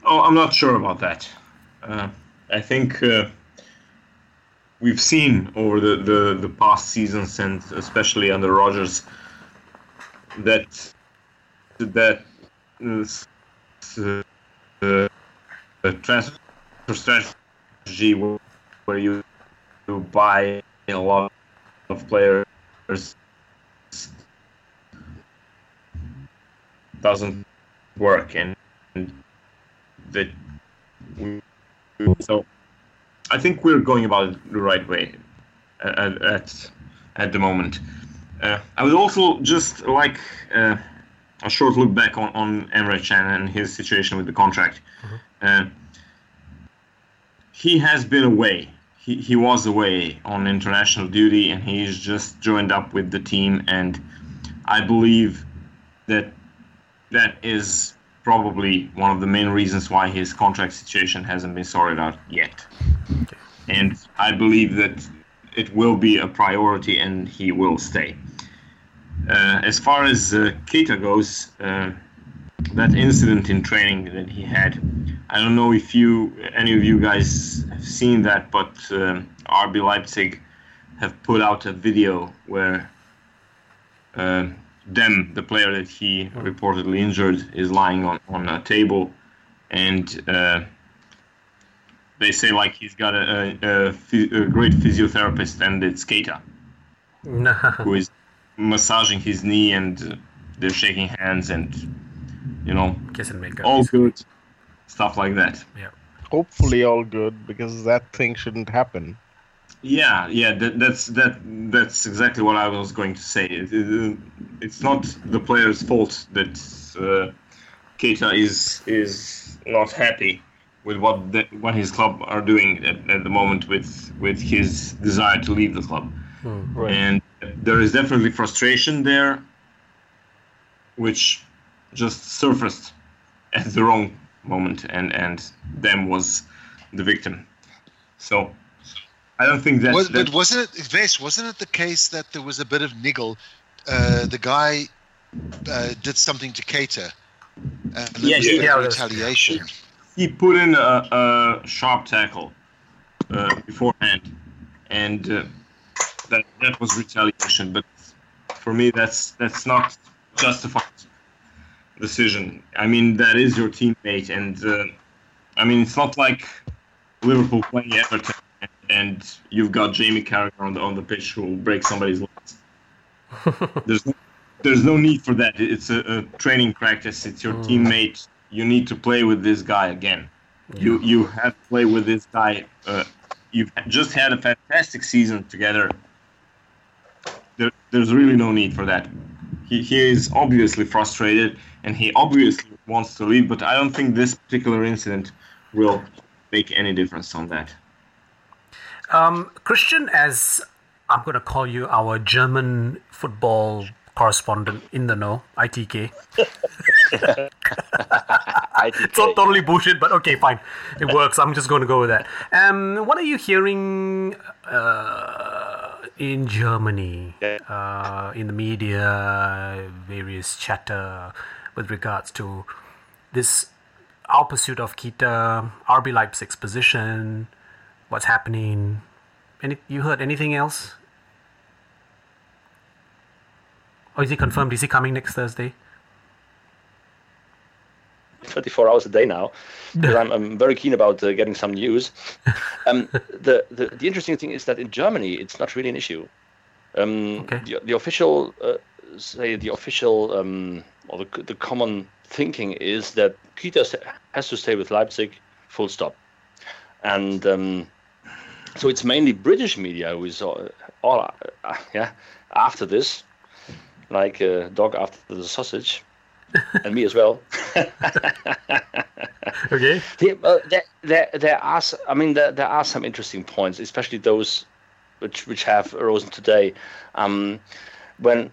Oh, I'm not sure about that. Uh, I think uh, we've seen over the, the, the past seasons and especially under Rodgers that that uh, uh, transfer strategy where you, buy a lot of players doesn't work and, that so I think we're going about it the right way at at, at the moment. Uh, I would also just like uh, a short look back on on Emre Can and his situation with the contract. Uh, he has been away. He, he was away on international duty, and he's just joined up with the team. And I believe that that is probably one of the main reasons why his contract situation hasn't been sorted out yet. And I believe that it will be a priority and he will stay. Uh, as far as uh, Keita goes, uh, that incident in training that he had, I don't know if you, any of you guys have seen that, but um, RB Leipzig have put out a video where uh, Demme, the player that he reportedly injured, is lying on, on a table, and uh, they say like he's got a, a, a, a great physiotherapist, and it's Keita who is massaging his knee, and uh, they're shaking hands, and you know, Kiss and make up. all good stuff like that. Yeah. Hopefully, all good because that thing shouldn't happen. Yeah, yeah, that, that's that. That's exactly what I was going to say. It, it, it's not the player's fault that uh, Keita is is not happy with what the, what his club are doing at, at the moment with with his desire to leave the club, Right. and there is definitely frustration there, which just surfaced at the wrong moment, and and Demme was the victim. So. I don't think that's, Was, that's but wasn't it, Vez, wasn't it the case that there was a bit of niggle? Uh, the guy uh, did something to Keita. And there Yeah, was yeah, of that's- retaliation. he put in a, a sharp tackle uh, beforehand, and uh, that that was retaliation. But for me, that's that's not justified decision. I mean, that is your teammate, and uh, I mean, it's not like Liverpool playing Everton, and, you've got Jamie Carragher on the on the pitch who will break somebody's legs. there's no, there's no need for that. It's a, a training practice. It's your teammate. You need to play with this guy again. You you have to play with this guy. Uh, you've just had a fantastic season together. There, there's really no need for that. He, he is obviously frustrated and he obviously wants to leave, but I don't think this particular incident will make any difference on that. Um, Christian, as I'm going to call you our German football correspondent in the know, ITK. It's all totally bullshit, but okay, fine. It works. I'm just going to go with that. Um, what are you hearing uh, in Germany, uh, in the media, various chatter with regards to this, our pursuit of Keita, RB Leipzig's position, what's happening? Any, you heard anything else? Or is he confirmed? Is he coming next Thursday? 24 hours a day now because I'm, I'm very keen about uh, getting some news. Um, the, the the interesting thing is that in Germany it's not really an issue. Um, Okay. the, the official uh, say the official um, or the, the common thinking is that Keita has to stay with Leipzig, full stop, and um, so it's mainly British media who is all, all uh, yeah after this, like a dog after the sausage, and me as well. Okay. Yeah, uh, there, there, there are. I mean, there, there are some interesting points, especially those which which have arisen today. Um, when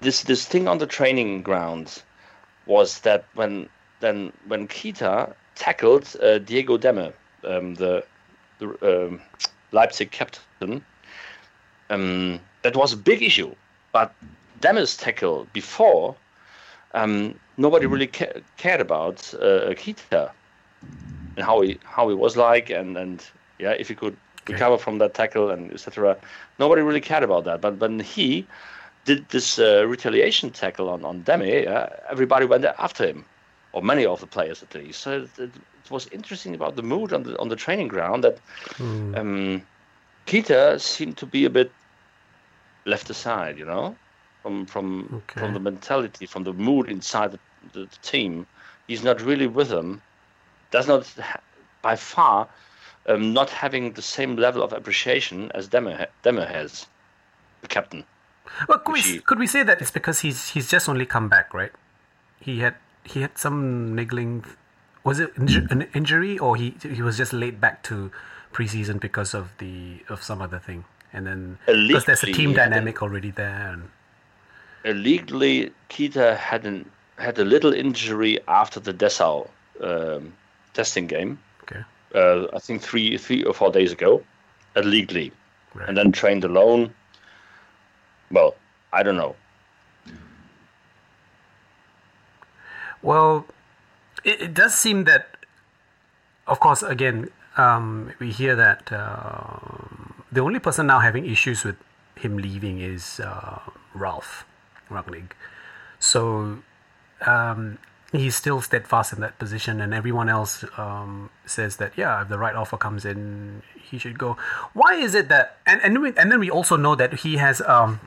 this this thing on the training ground was that when then when Keita tackled uh, Diego Demme, um, the the um, Leipzig captain, um, that was a big issue. But Demme's tackle before, um, nobody really ca- cared about uh, Keita and how he how he was like and and yeah if he could recover from that tackle and etc. Nobody really cared about that. But when he did this uh, retaliation tackle on on Demme, yeah, everybody went after him, or many of the players at least. So it, it was interesting about the mood on the on the training ground that um, Keita seemed to be a bit left aside, you know, from from Okay. from the mentality, from the mood inside the, the, the team. He's not really with them. Does not, ha- by far, um, not having the same level of appreciation as ha- Demme has, the captain. Well, could we, could we say that it's because he's he's just only come back, right? He had he had some niggling. Was it inju- an injury or he he was just laid back to preseason because of the of some other thing, and then because there's a team dynamic already there. And, Illegally, Keita had an, had a little injury after the Dessau um, testing game. okay, uh, I think three three or four days ago, illegally, Right. and then trained alone. Well, I don't know. Well, it, it does seem that, of course, again, um, we hear that um the only person now having issues with him leaving is uh, Ralf Rangnick. So um, he's still steadfast in that position, and everyone else um, says that yeah, if the right offer comes in, he should go. Why is it that? And and we, and then we also know that he has um,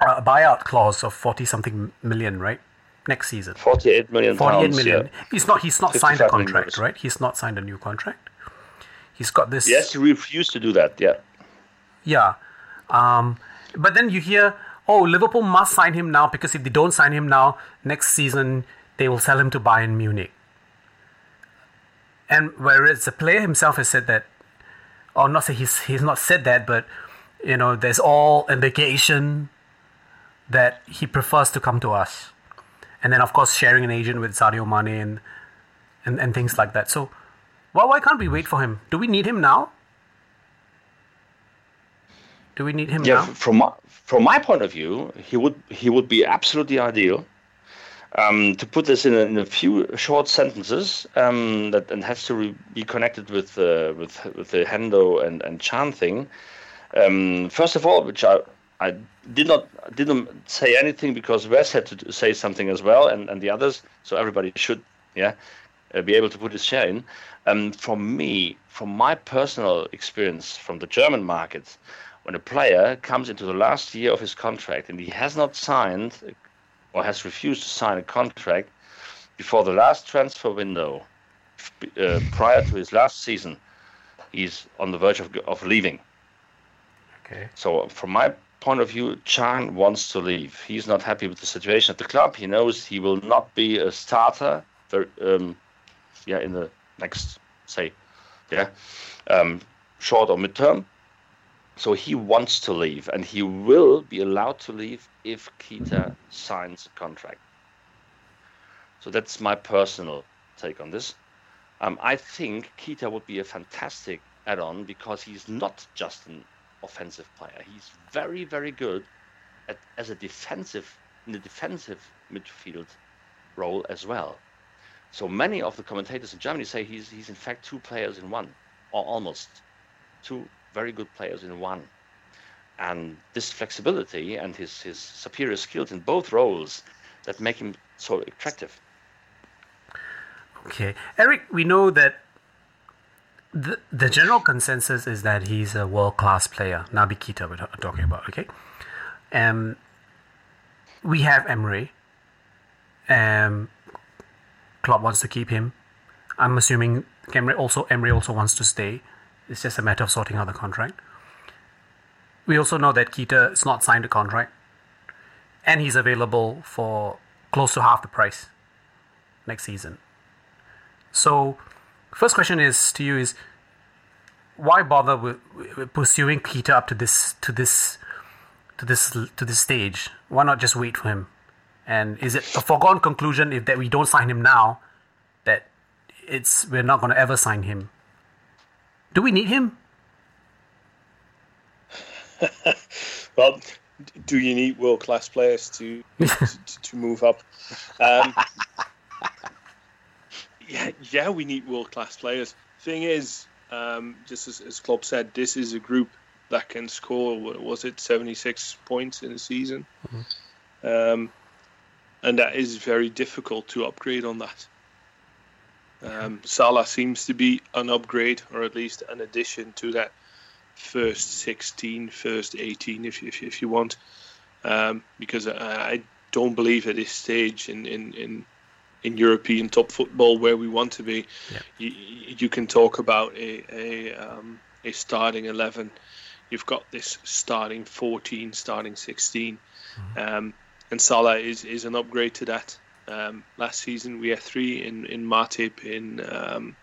a buyout clause of forty something million, right? Next season, Forty-eight million forty-eight pounds. million. Yeah. He's not. He's not signed a contract, right? He's not signed a new contract. He's got this. Yes, he refused to do that. Yeah. Yeah. Um, but then you hear, oh, Liverpool must sign him now because if they don't sign him now, next season they will sell him to Bayern Munich. And whereas the player himself has said that, or not say he's he's not said that, but you know, there's all indication that he prefers to come to us. And then of course sharing an agent with Sadio Mane and and, and things like that. So why why can't we wait for him? Do we need him now? Do we need him Yeah, now? from my, from my point of view, he would he would be absolutely ideal. Um, to put this in a, in a few short sentences, um, that and has to re- be connected with uh, with with the Hendo and and Can thing. Um, first of all, which I I did not didn't say anything because Wes had to say something as well, and, and the others. So everybody should yeah uh, be able to put his share in. Um, from me, from my personal experience from the German market, when a player comes into the last year of his contract and he has not signed or has refused to sign a contract before the last transfer window uh, prior to his last season, he's on the verge of, of leaving. Okay. So, from my point of view, Can wants to leave. He's not happy with the situation at the club. He knows he will not be a starter. Um, yeah, in the next, say, yeah, um, short or midterm. So he wants to leave, and he will be allowed to leave if Keita signs a contract. So that's my personal take on this. Um, I think Keita would be a fantastic add-on because he's not just an offensive player. He's very, very good at, as a defensive in the defensive midfield role as well. So many of the commentators in Germany say he's he's in fact two players in one, or almost two very good players in one. And this flexibility and his, his superior skills in both roles that make him so attractive. Okay, Eric, we know that the the general consensus is that he's a world class player. Naby Keita, we're talking about. Okay, um, we have Emre. Um, Klopp wants to keep him. I'm assuming Emre also Emre also wants to stay. It's just a matter of sorting out the contract. We also know that Keita is not signed a contract, and he's available for close to half the price next season. So, first question is to you is why bother with, pursuing Keita up to this to this to this to this stage? Why not just wait for him? And is it a foregone conclusion if that we don't sign him now that it's we're not going to ever sign him? Do we need him? Well, do you need world class players to, to to move up? Um, yeah, yeah, we need world class players. Thing is, um, just as, as Klopp said, this is a group that can score. What was it, seventy six points in a season? Um, and that is very difficult to upgrade on that. Um, Salah seems to be an upgrade, or at least an addition to that first 16, first 18, if, if, if you want. Um, because I, I don't believe at this stage in, in, in, in European top football where we want to be, you, you can talk about a, a, um, a starting 11. You've got this starting 14, starting 16. Um, and Salah is, is an upgrade to that. Um, last season we had three in in Matip, in um,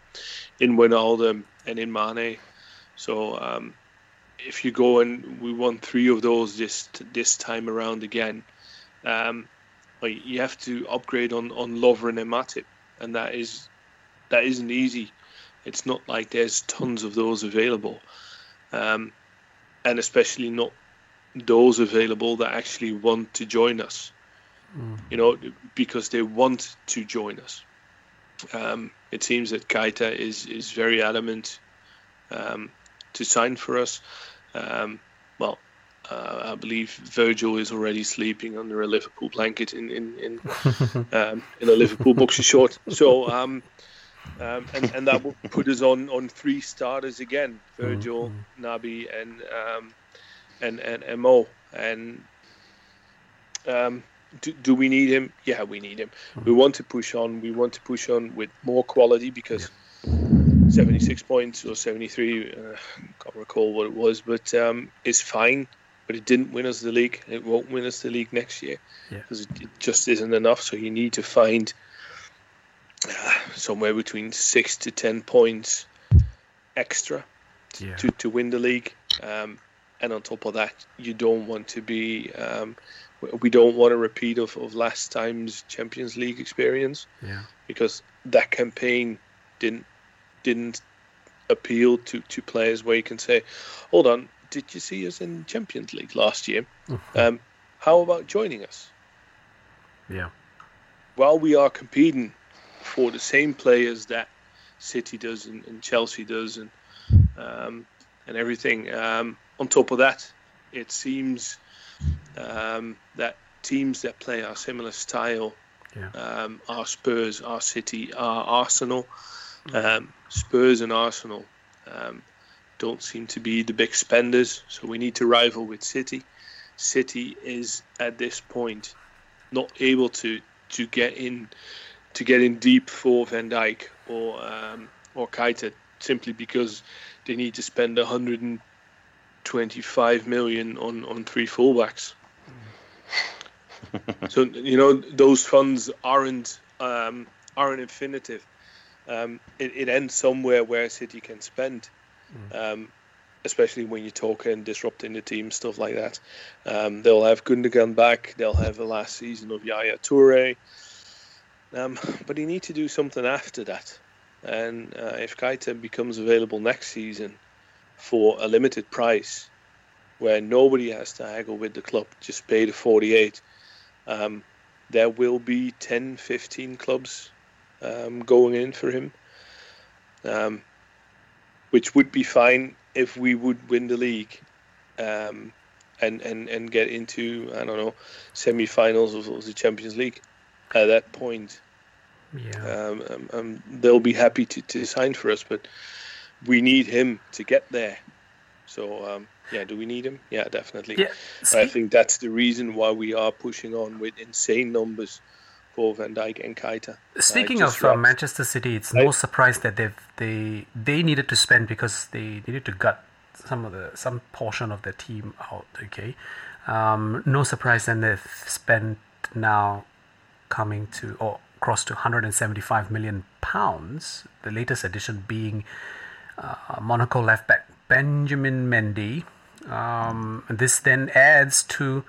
in Wijnaldum, and in Mane. So um, if you go and we won three of those this this time around again, um, well, you have to upgrade on on Lovren and Matip, and that is that isn't easy. It's not like there's tons of those available, um, and especially not those available that actually want to join us you know, because they want to join us. Um, it seems that Keita is is very adamant um, to sign for us. Um, well, uh, I believe Virgil is already sleeping under a Liverpool blanket in in in, um, in a Liverpool boxer short. So um, um, and and that will put us on on three starters again: Virgil, Naby, and um, and and and Mo. And um, do, do we need him? Yeah, we need him. We want to push on. We want to push on with more quality because. 76 points or 73, uh, can't recall what it was, but um, it's fine. But it didn't win us the league. It won't win us the league next year because it, it just isn't enough. So you need to find uh, somewhere between six to 10 points extra Yeah. to, to win the league. Um, and on top of that, you don't want to be, um, we don't want a repeat of, of last time's Champions League experience Yeah. because that campaign didn't didn't appeal to, to players where you can say, hold on, did you see us in Champions League last year? Um, how about joining us? Yeah. While we are competing for the same players that City does and, and Chelsea does and um, and everything. Um, on top of that, it seems um, that teams that play our similar style Yeah. um, are Spurs, our City, our Arsenal. Um, Spurs and Arsenal um, don't seem to be the big spenders, so we need to rival with City. City is at this point not able to to get in to get in deep for Van Dijk or um, or Keita simply because they need to spend 125 million on on three fullbacks. so you know those funds aren't um, aren't infinitive. Um, it, it ends somewhere where City can spend, um, especially when you're talking disrupting the team, stuff like that. Um, they'll have Gundogan back. They'll have the last season of Yaya Toure. Um, but you need to do something after that. And uh, if Keita becomes available next season for a limited price, where nobody has to haggle with the club, just pay the 48, um, there will be 10, 15 clubs um, going in for him, um, which would be fine if we would win the league um, and, and, and get into, I don't know, semi finals of, of the Champions League. At that point, Yeah. um, um, um, they'll be happy to, to sign for us, but we need him to get there. So, um, yeah, do we need him? Yeah, definitely. Yeah. I think that's the reason why we are pushing on with insane numbers for Van Dijk and Keita. Uh, Speaking just of uh, Manchester City, it's no surprise that they've they they needed to spend because they needed to gut some of the some portion of the team out. Okay, um, no surprise then they've spent now coming to or cross to 175 million pounds. The latest addition being uh, Monaco left back Benjamin Mendy. Um, this then adds to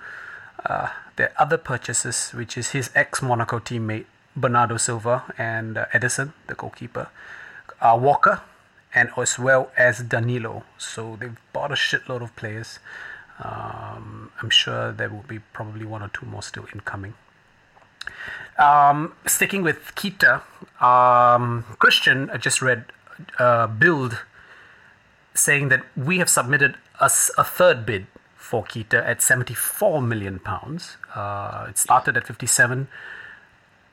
uh, the other purchases, which is his ex Monaco teammate Bernardo Silva and uh, Ederson, the goalkeeper, uh, Walker, and as well as Danilo. So they've bought a shitload of players. Um, I'm sure there will be probably one or two more still incoming. Um, sticking with Keita, um, Christian, I just read uh, Bild saying that we have submitted a third bid for Keita at 74 million pounds. Uh, it started at 57,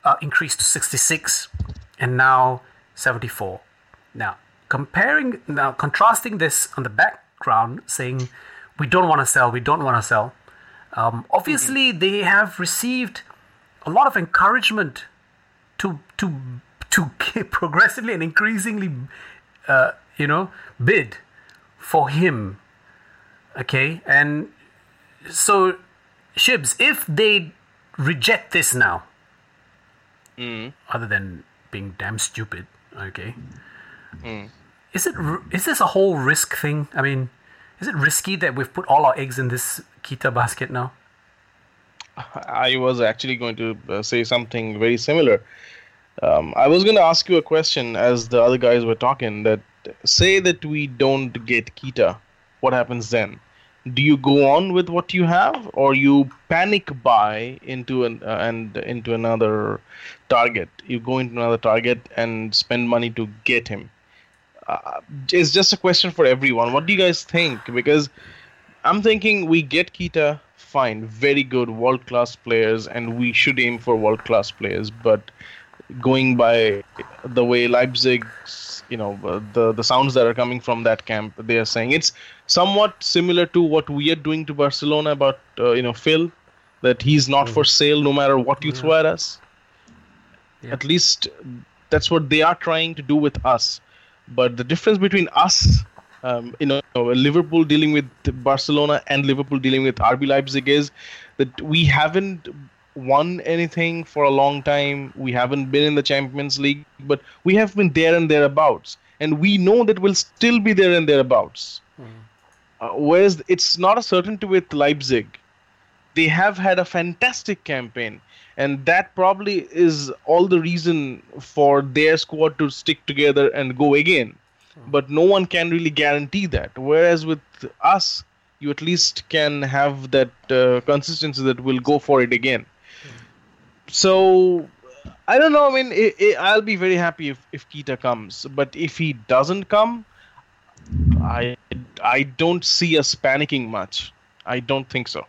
uh, increased to 66, and now 74. Now, comparing, now contrasting this on the background, saying we don't want to sell, we don't want to sell. Um, obviously, they have received a lot of encouragement to to to progressively and increasingly, uh, you know, bid for him. Okay, and so Shibs, if they reject this now, other than being damn stupid, okay, is it is this a whole risk thing? I mean, is it risky that we've put all our eggs in this Keita basket now? I was actually going to uh, say something very similar. Um, I was going to ask you a question as the other guys were talking. That say that we don't get Keita, what happens then? Do you go on with what you have, or you panic buy into an uh, and into another target? You go into another target and spend money to get him. Uh, it's just a question for everyone. What do you guys think? Because I'm thinking we get Keita, fine, very good, world class players, and we should aim for world class players. But going by the way Leipzig, you know, uh, the the sounds that are coming from that camp, they are saying it's somewhat similar to what we are doing to Barcelona about uh, you know Phil, that he's not for sale no matter what you throw at us. Yeah. At least that's what they are trying to do with us. But the difference between us, um, you know, Liverpool dealing with Barcelona and Liverpool dealing with RB Leipzig is that we haven't won anything for a long time. We haven't been in the Champions League, but we have been there and thereabouts, and we know that we'll still be there and thereabouts. Uh, whereas it's not a certainty with Leipzig. They have had a fantastic campaign, and that probably is all the reason for their squad to stick together and go again. But no one can really guarantee that. Whereas with us, you at least can have that uh, consistency that will go for it again. So I don't know. I mean, i i I'll be very happy if if Keita comes, but if he doesn't come, I I don't see us panicking much. I don't think so.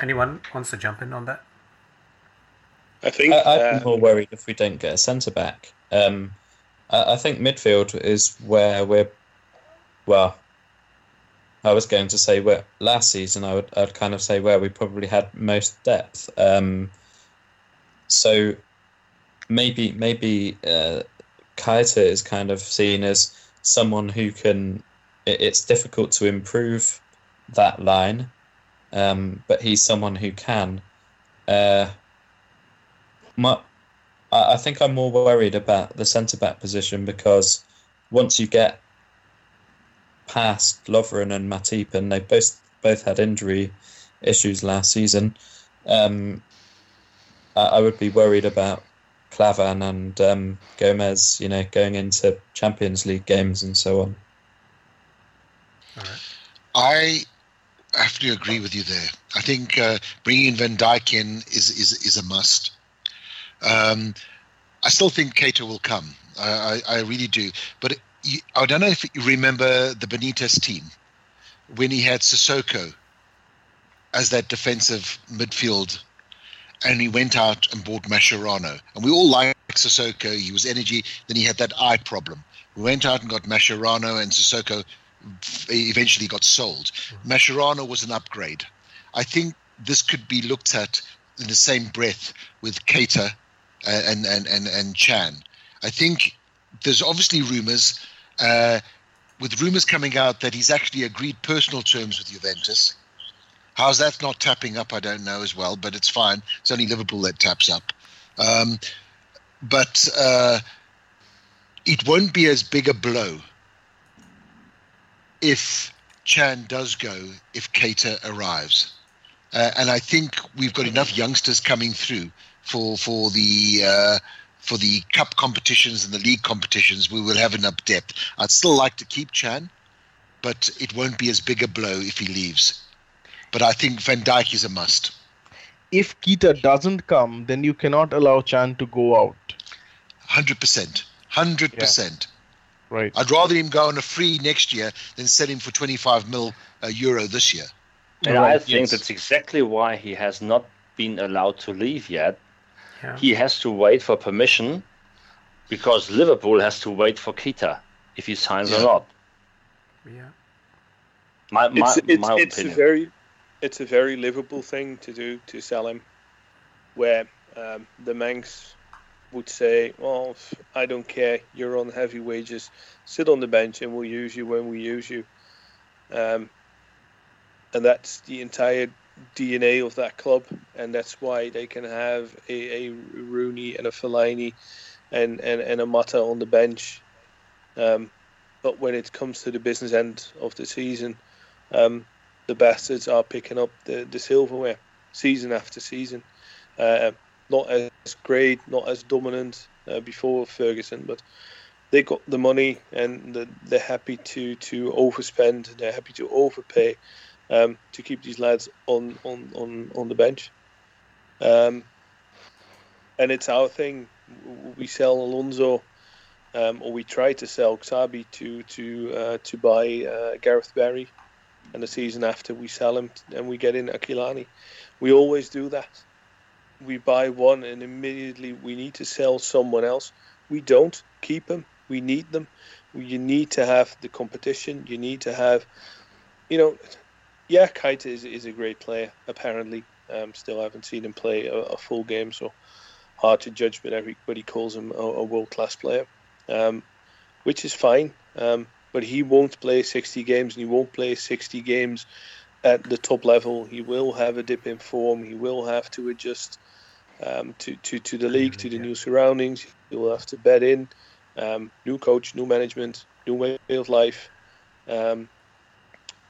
Anyone wants to jump in on that? I think. I, I'd uh, more worried if we don't get a centre back. Um, I, I think midfield is where we're. Well, I was going to say where last season I would I'd kind of say where we probably had most depth. Um, so maybe maybe uh, Keita is kind of seen as someone who can. It, it's difficult to improve that line, um, but he's someone who can. Uh, my, I think I'm more worried about the centre back position because once you get past Lovren and Matip, and they both both had injury issues last season, um, I would be worried about Klavan and um, Gomez, you know, going into Champions League games and so on. I have to agree with you there. I think uh, bringing Van Dijk in is is is a must. Um, I still think Keita will come. I, I, I really do. But I don't know if you remember the Benitez team when he had Sissoko as that defensive midfield, and he went out and bought Mascherano, and we all liked Sissoko. He was energy. Then he had that eye problem. We went out and got Mascherano, and Sissoko eventually got sold. Mascherano was an upgrade. I think this could be looked at in the same breath with Keita and and and and Can. I think there's obviously rumors, uh, with rumors coming out that he's actually agreed personal terms with Juventus. How's that not tapping up? I don't know as well, but it's fine. It's only Liverpool that taps up. Um, but uh, it won't be as big a blow if Can does go if Keita arrives. Uh, and I think we've got enough youngsters coming through for for the uh, for the cup competitions and the league competitions. We will have enough depth. I'd still like to keep Can, but it won't be as big a blow if he leaves. But I think Van Dijk is a must. If Keita doesn't come, then you cannot allow Can to go out. Hundred percent. Hundred percent. Right. I'd rather him go on a free next year than sell him for twenty-five mil uh, euro this year. And I think yes. that's exactly why he has not been allowed to leave yet. Yeah. He has to wait for permission because Liverpool has to wait for Keita if he signs Yeah. or not. Yeah. My, my, it's it's, my it's opinion. very it's a very Liverpool thing to do to sell him, where um, the Mancs would say, "Well, I don't care. You're on heavy wages. Sit on the bench, and we'll use you when we use you." Um, and that's the entire DNA of that club, and that's why they can have a, a Rooney and a Fellaini and, and, and a Mata on the bench. Um, but when it comes to the business end of the season, um, the bastards are picking up the, the silverware season after season. Uh, not as great, not as dominant uh, before Ferguson, but they got the money and the, they're happy to, to overspend. They're happy to overpay um, to keep these lads on on, on, on the bench. Um, and it's our thing. We sell Alonso um, or we try to sell Xabi to to uh, to buy uh, Gareth Barry, and the season after we sell him and we get in Aquilani. We always do that. We buy one and immediately we need to sell someone else. We don't keep them. We need them. You need to have the competition. You need to have, you know, yeah, Keita is, is a great player. Apparently, um, still haven't seen him play a, a, full game, so hard to judge. But everybody calls him a, a world class player, um, which is fine. Um, but he won't play 60 games, and he won't play 60 games at the top level. He will have a dip in form. He will have to adjust um, to, to, to the league, to the new surroundings. He will have to bed in. Um, new coach, new management, new way of life, um,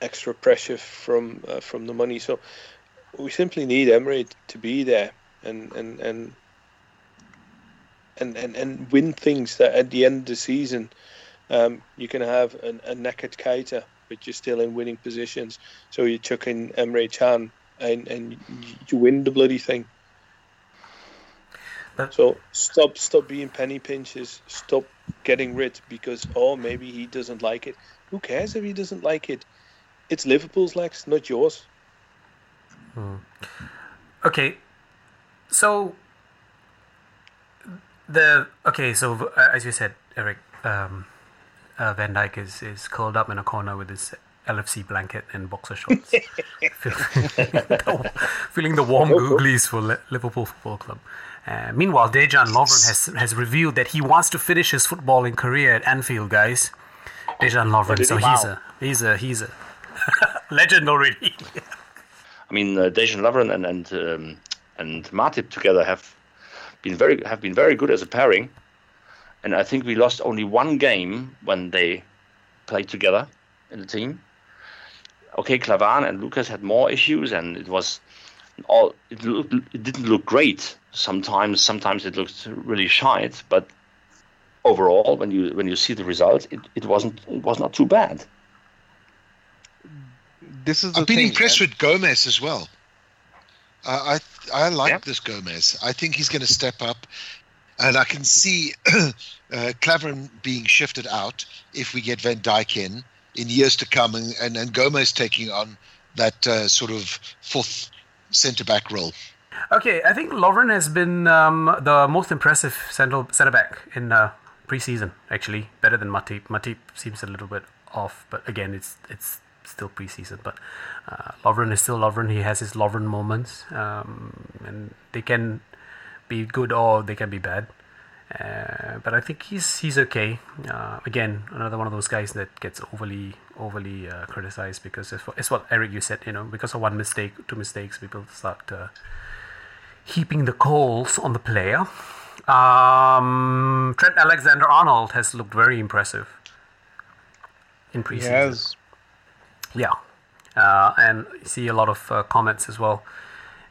extra pressure from uh, from the money. So we simply need Emre to be there and and and and and, and win things that at the end of the season um, you can have an, a naked Keita, but you're still in winning positions. So you chuck in Emre Can and and you win the bloody thing. So stop, stop being penny pinches. Stop getting rid because oh maybe he doesn't like it. Who cares if he doesn't like it? It's Liverpool's legs, not yours. Hmm. Okay, so the okay, so uh, as you said, Eric, um, uh, Van Dijk is is curled up in a corner with his LFC blanket and boxer shorts, feeling the warm googlies for Liverpool Football Club. Uh, meanwhile, Dejan Lovren has has revealed that he wants to finish his footballing career at Anfield, guys. Dejan Lovren, so he's a he's a he's a legend already. I mean, uh, Dejan Lovren and and um, and Matip together have been very have been very good as a pairing, and I think we lost only one game when they played together in the team. Okay, Klavan and Lucas had more issues, and it was all it, looked, it didn't look great. Sometimes, sometimes it looked really shite, but overall, when you when you see the results, it, it wasn't it was not too bad. This is I've been thing, impressed with Gomez as well. Uh, I I like yeah. this Gomez. I think he's going to step up, and I can see uh, Klavan being shifted out if we get Van Dijk in in years to come, and and, and Gomez taking on that uh, sort of fourth centre back role. Okay, I think Lovren has been um, the most impressive centre centre back in uh, preseason. Actually, better than Matip. Matip seems a little bit off, but again, it's it's still preseason. But uh, Lovren is still Lovren. He has his Lovren moments, um, and they can be good or they can be bad. Uh, but I think he's he's okay. Uh, again, another one of those guys that gets overly overly uh, criticized because it's, it's, what Eric you said. You know, because of one mistake, two mistakes, people start uh, heaping the coals on the player. Um, Trent Alexander Arnold has looked very impressive in preseason. Yes. Yeah, uh, and see a lot of uh, comments as well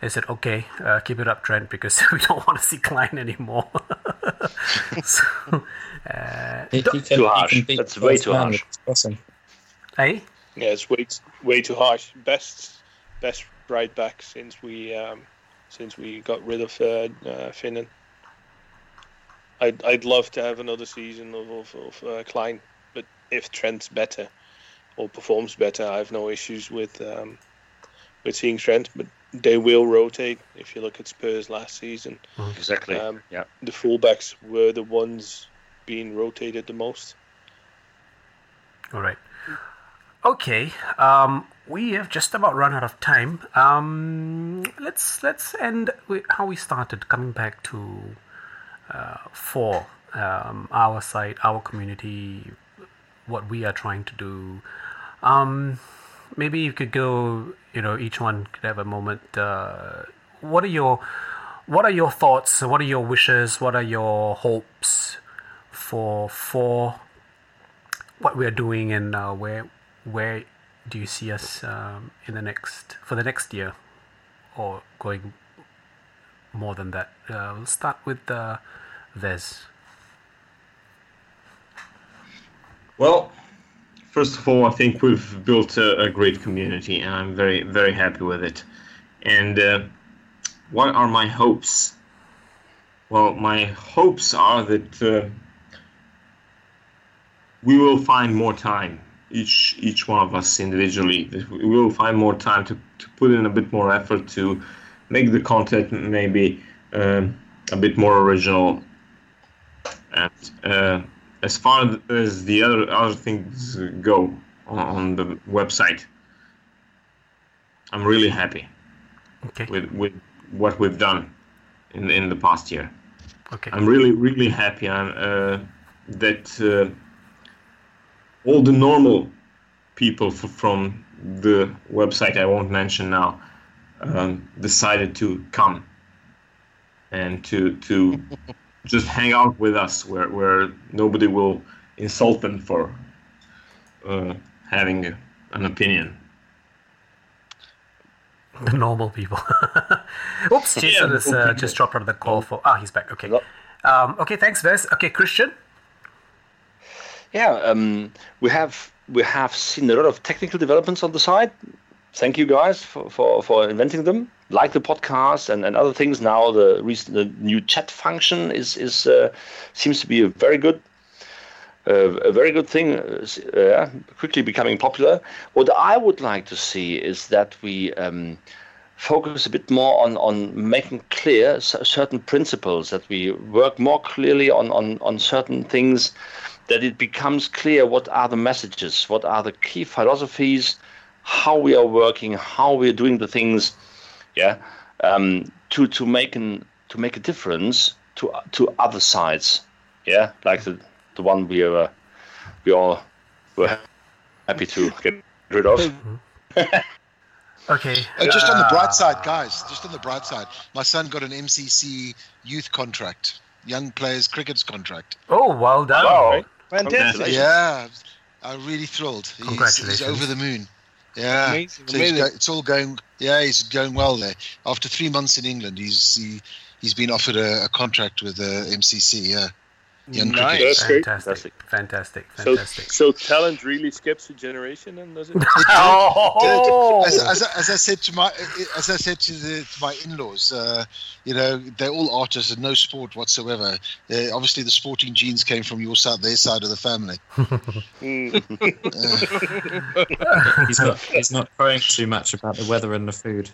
I said, okay, uh, keep it up, Trent, because we don't want to see Klein anymore. so, uh, he, he can, too harsh. That's way too harsh. Awesome. Hey? Yeah, it's way way too harsh. Best best right back since we um, since we got rid of uh, uh, Finnan. I'd I'd love to have another season of of, of uh, Klein, but if Trent's better or performs better, I have no issues with um, with seeing Trent. But they will rotate. If you look at Spurs last season, mm-hmm. exactly, um, yeah, the fullbacks were the ones being rotated the most. All right. Okay, um, we have just about run out of time. Um, let's let's end with how we started. Coming back to uh, for um, our site, our community, what we are trying to do. Um, maybe you could go you know each one could have a moment uh, what are your what are your thoughts? What are your wishes? What are your hopes for for what we're doing and uh, where where do you see us um, in the next for the next year or going more than that? Uh, we'll start with uh, Vez. Well first of all, I think we've built a, a great community, and I'm very, very happy with it. And uh, what are my hopes? Well, my hopes are that uh, we will find more time each each one of us individually we will find more time to, to put in a bit more effort to make the content maybe um, a bit more original and uh, as far as the other other things go on, on the website i'm really happy Okay. with with what we've done in in the past year Okay. I'm really, really happy I'm, uh, that uh, all the normal people f- from the website I won't mention now um, decided to come and to to just hang out with us, where where nobody will insult them for uh, having a, an opinion. The normal people. Oops, Jason has uh, just dropped out of the call for. Ah, he's back. Okay. Um, okay, thanks, Vez. Okay, Christian. Yeah, um, we have we have seen a lot of technical developments on the side. Thank you guys for, for, for inventing them, like the podcast and, and other things. Now the recent the new chat function is is uh, seems to be a very good uh, a very good thing, uh, uh, quickly becoming popular. What I would like to see is that we um, focus a bit more on, on making clear certain principles, that we work more clearly on, on, on certain things, that it becomes clear what are the messages, what are the key philosophies, how we are working, how we are doing the things, yeah, um, to, to, make an, to make a difference to, to other sides, yeah, like the, the one we are, we all were happy to get rid of. Okay. Uh, just on the uh, bright side, guys. Just on the bright side, my son got an MCC youth contract, young players cricket's contract. Oh, well done. Wow. Fantastic. Yeah, I'm really thrilled. He's, he's over the moon. Yeah, Amazing, so he's amazing. go, it's all going. Yeah, he's going well there. After three months in England, he's he, he's been offered a, a contract with uh, MCC. Yeah, Nice. cricket. That's great. Fantastic. Fantastic. So, Fantastic. so talent really skips a generation, and does it? oh! As, as, I- as I said to my as I said to, the, to my in-laws, uh, you know, they're all artists and no sport whatsoever. Uh, obviously, the sporting genes came from your side, their side of the family. He's not he's not crying too much about the weather and the food.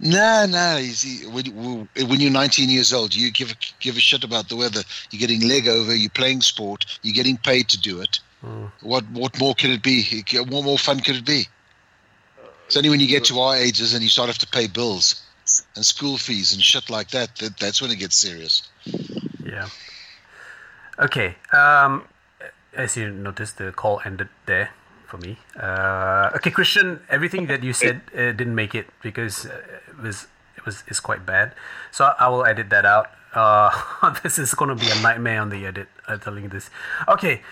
No, no. He, when, when you're 19 years old, you give a, give a shit about the weather. You're getting leg over. You're playing sport. You're getting paid to do it. What what more can it be? What more fun could it be? It's only when you get to our ages and you start have to pay bills and school fees and shit like that that that's when it gets serious. Yeah. Okay. Um, as you noticed, the call ended there for me. Uh, okay, Christian, everything that you said uh, didn't make it because uh, it was it was is quite bad. So I will edit that out. Uh, this is going to be a nightmare on the edit. I'm telling you this. Okay.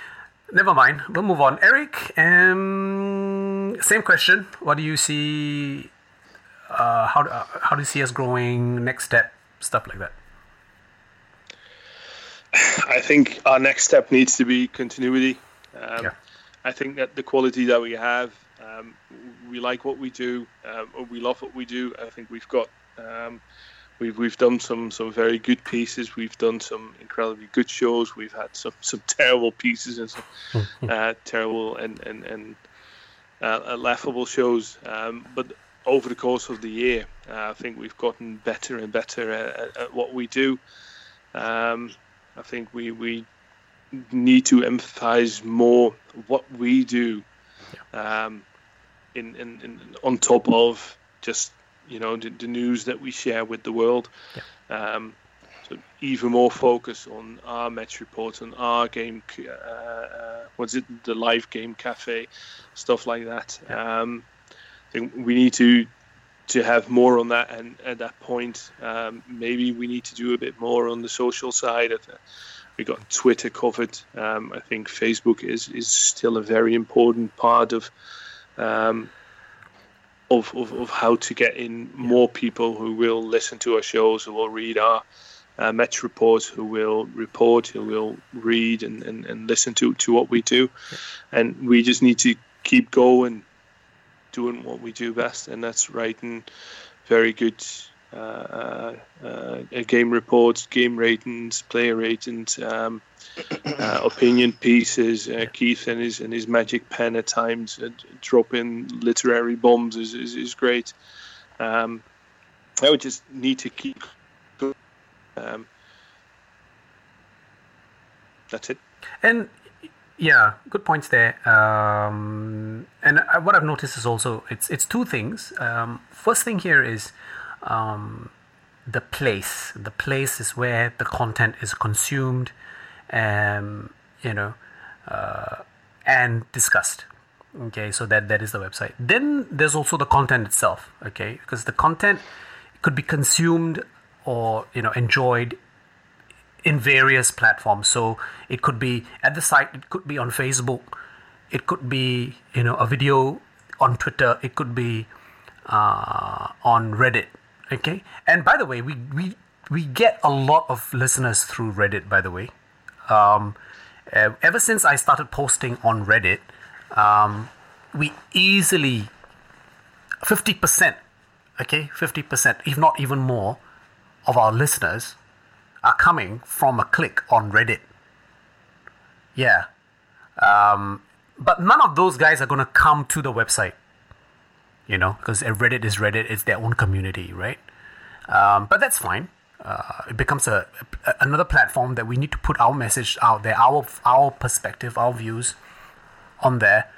Never mind. We'll move on. Eric, um, same question. What do you see? Uh, how, uh, how do you see us growing? Next step, stuff like that. I think our next step needs to be continuity. Um, Yeah. I think that the quality that we have, um, we like what we do, um, or we love what we do. I think we've got, um, we've we've done some some very good pieces. We've done some incredibly good shows. We've had some some terrible pieces and some uh, terrible and and and uh, laughable shows. Um, but over the course of the year, uh, I think we've gotten better and better at, at, at what we do. Um, I think we we need to emphasize more what we do, um, in, in, in on top of just you know the, the news that we share with the world. Um, so even more focus on our match reports, on our game, uh, uh, what's it, the live game cafe, stuff like that. Um, I think we need to to have more on that, and at that point, um, maybe we need to do a bit more on the social side. We got Twitter covered. Um, I think Facebook is is still a very important part of. Um, of, of, of how to get in more people who will listen to our shows, who will read our uh, match reports, who will report, who will read and, and, and listen to, to what we do. And we just need to keep going, doing what we do best, and that's writing very good uh, uh, uh, game reports, game ratings, player ratings, um, uh, opinion pieces. Uh, Keith and his and his magic pen at times uh, dropping literary bombs is is, is great. Um, I would just need to keep. Um, that's it. And yeah, good points there. Um, and what I've noticed is also it's it's two things. Um, first thing here is um, the place. The place is where the content is consumed, um, you know, uh, and discussed. Okay, so that that is the website. Then there's also the content itself. Okay, because the content could be consumed or you know enjoyed in various platforms. So it could be at the site, it could be on Facebook, it could be you know a video on Twitter, it could be uh, on Reddit. Okay, and by the way, we we we get a lot of listeners through Reddit. By the way, um, uh, ever since I started posting on Reddit, um, we easily fifty percent, okay, fifty percent, if not even more, of our listeners are coming from a click on Reddit. Yeah. Um, but none of those guys are going to come to the website, you know, because Reddit is Reddit, it's their own community, right? Um, but that's fine. Uh, it becomes a, a, another platform that we need to put our message out there, our our perspective, our views on there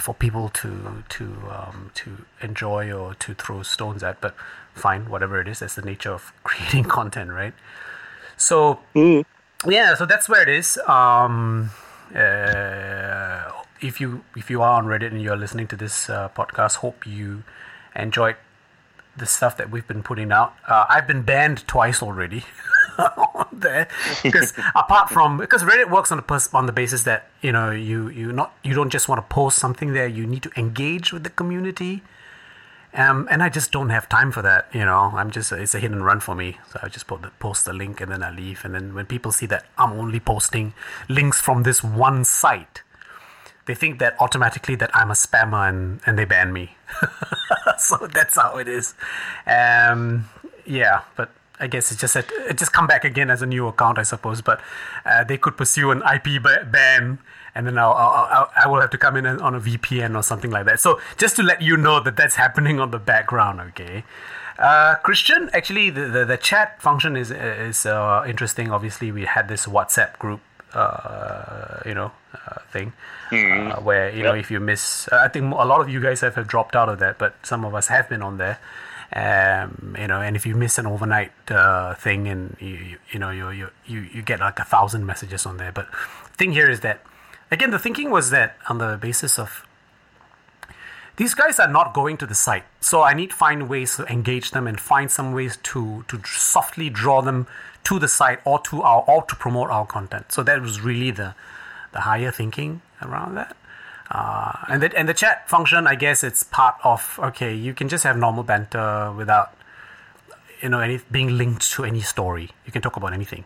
for people to to um, to enjoy or to throw stones at. But fine, whatever it is, that's the nature of creating content, right? So yeah, so that's where it is. Um, uh, if you if you are on Reddit and you're listening to this uh, podcast, hope you enjoyed the stuff that we've been putting out. Uh, I've been banned twice already on there because apart from because Reddit works on the pers- on the basis that you know you you not you don't just want to post something there. You need to engage with the community. Um, and I just don't have time for that, you know. I'm just it's a hit and run for me. So I just put the, post the link and then I leave. And then when people see that I'm only posting links from this one site, they think that automatically that I'm a spammer and, and they ban me. so that's how it is. Um, yeah, but I guess it's just that it just come back again as a new account, I suppose. But uh, they could pursue an IP ban, and then I'll, I'll, I'll I will have to come in on a VPN or something like that. So just to let you know that that's happening on the background, okay. Uh, Christian, actually, the, the, the chat function is is uh, interesting. Obviously, we had this WhatsApp group, uh, you know, uh, thing uh, where you know if you miss, I think a lot of you guys have, have dropped out of that, but some of us have been on there. Um, you know, and if you miss an overnight uh, thing, and you, you you know you you you you get like a thousand messages on there. But thing here is that again, the thinking was that on the basis of these guys are not going to the site, so I need to find ways to engage them and find some ways to to softly draw them to the site or to our or to promote our content. So that was really the the higher thinking around that. Uh, and the and the chat function, I guess it's part of okay. You can just have normal banter without you know any being linked to any story. You can talk about anything,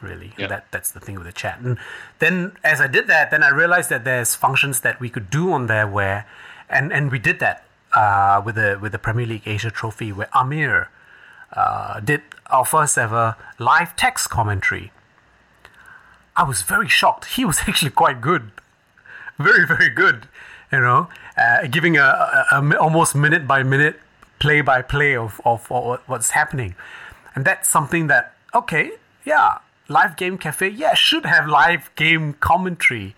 really. Yeah. That that's the thing with the chat. And then as I did that, then I realized that there's functions that we could do on there where, and and we did that uh, with the with the Premier League Asia Trophy where Amir uh, did our first ever live text commentary. I was very shocked. He was actually quite good very very good you know uh, giving a, a, a almost minute by minute play by play of, of of what's happening and that's something that okay yeah live game cafe yeah should have live game commentary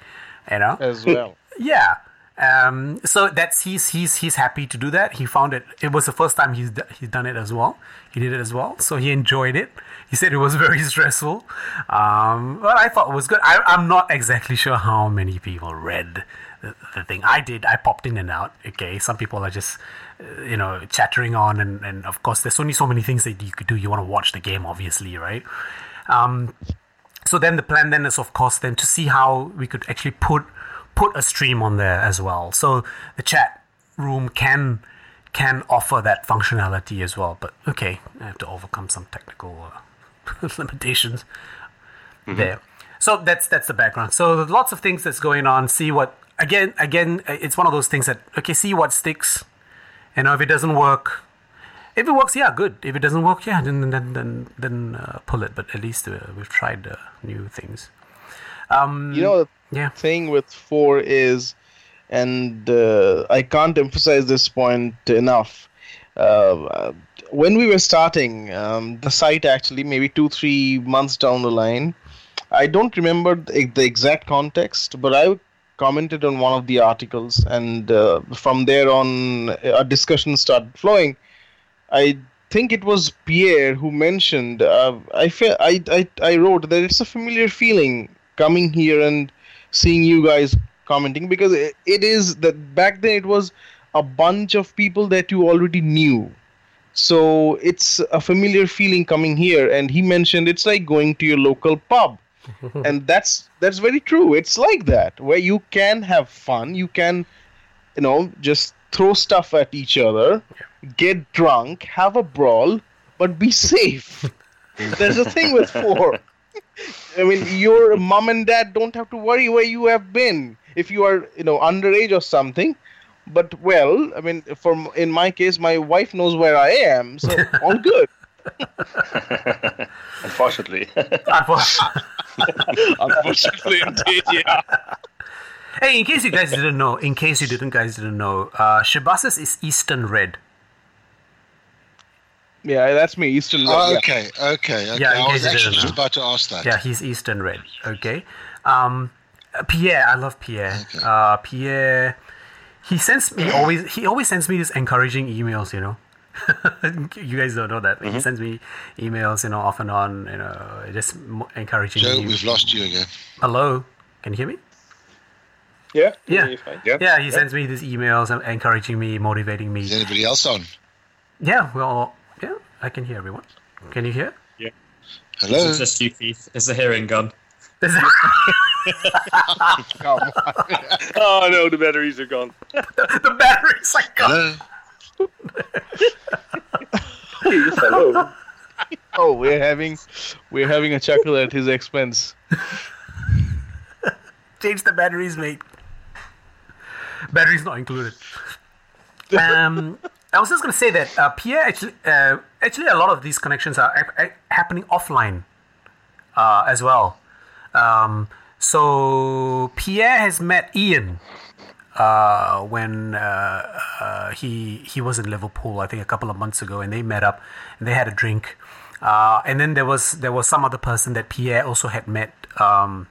you know as well. yeah um, so that's he's he's he's happy to do that. He found it. It was the first time he's he's done it as well. He did it as well, so he enjoyed it. He said it was very stressful, um, but I thought it was good. I, I'm not exactly sure how many people read the, the thing. I did. I popped in and out. Okay, some people are just you know chattering on, and and of course there's only so many things that you could do. You want to watch the game, obviously, right? Um, so then the plan then is of course then to see how we could actually put put a stream on there as well. So the chat room can can offer that functionality as well. But okay, I have to overcome some technical uh, limitations there. So that's that's the background. So there's lots of things that's going on. See what again again. It's one of those things that okay, see what sticks. You know, if it doesn't work, If it works, yeah, good. If it doesn't work, yeah, then then then then uh, pull it. But at least uh, we've tried uh, new things. Um, You know, the yeah. thing with FOAR is, and uh, I can't emphasize this point enough. Uh, when we were starting um, the site, actually, maybe two, three months down the line, I don't remember the, the exact context, but I commented on one of the articles, and uh, from there on, a discussion started flowing. I think it was Pierre who mentioned. Uh, I, fe- I I I wrote that it's a familiar feeling coming here and seeing you guys commenting because it, it is that back then it was a bunch of people that you already knew. So it's a familiar feeling coming here, and he mentioned it's like going to your local pub. And that's that's very true. It's like that where you can have fun you can you know just throw stuff at each other get drunk have a brawl but be safe. There's a thing with FOAR i mean your mom and dad don't have to worry where you have been if you are you know underage or something but well i mean for in my case my wife knows where i am so all good Unfortunately. unfortunately indeed yeah Hey, in case you guys didn't know, in case you didn't guys didn't know, uh, Shabas's is Eastern Red. Yeah that's me eastern Oh, yeah. okay, okay, okay. Yeah, I was actually just about to ask that. Yeah, he's Eastern Red. Okay. Um, uh, Pierre, I love Pierre. Uh, Pierre, he sends me always. He always sends me these encouraging emails. You know, you guys don't know that. Mm-hmm. He sends me emails. You know, off and on. You know, just encouraging Joe, me. we've lost you again. Hello, can you hear me? Yeah. Yeah. Yeah. Yeah, he sends me these emails encouraging me, motivating me. Is anybody else on? Yeah, well, yeah, I can hear everyone. Can you hear? Yeah. Hello. It's just you, Keith. It's the hearing gone? Oh no, the batteries are gone. the batteries are gone. Hello. Hello. Oh, we're having we're having a chuckle at his expense. Change the batteries, mate. Batteries not included. Um, I was just going to say that uh, Pierre actually, uh, actually, a lot of these connections are ap- happening offline uh, as well. Um, so Pierre has met Ian uh, when uh, uh, he he was in Liverpool, I think a couple of months ago, and they met up and they had a drink. Uh, and then there was there was some other person that Pierre also had met. Um,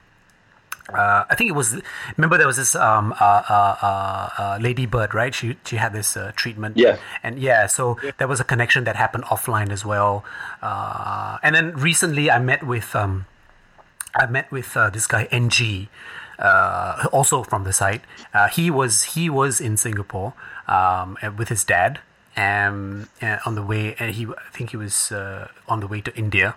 uh, I think it was. Remember, there was this um, uh, uh, uh, uh, Lady Bird, right? She she had this uh, treatment. Yeah. And yeah, so there was a connection that happened offline as well. Uh, and then recently, I met with um, I met with uh, this guy NG, uh, also from the site. Uh, he was he was in Singapore um, with his dad, um, uh, on the way, and he I think he was uh, on the way to India.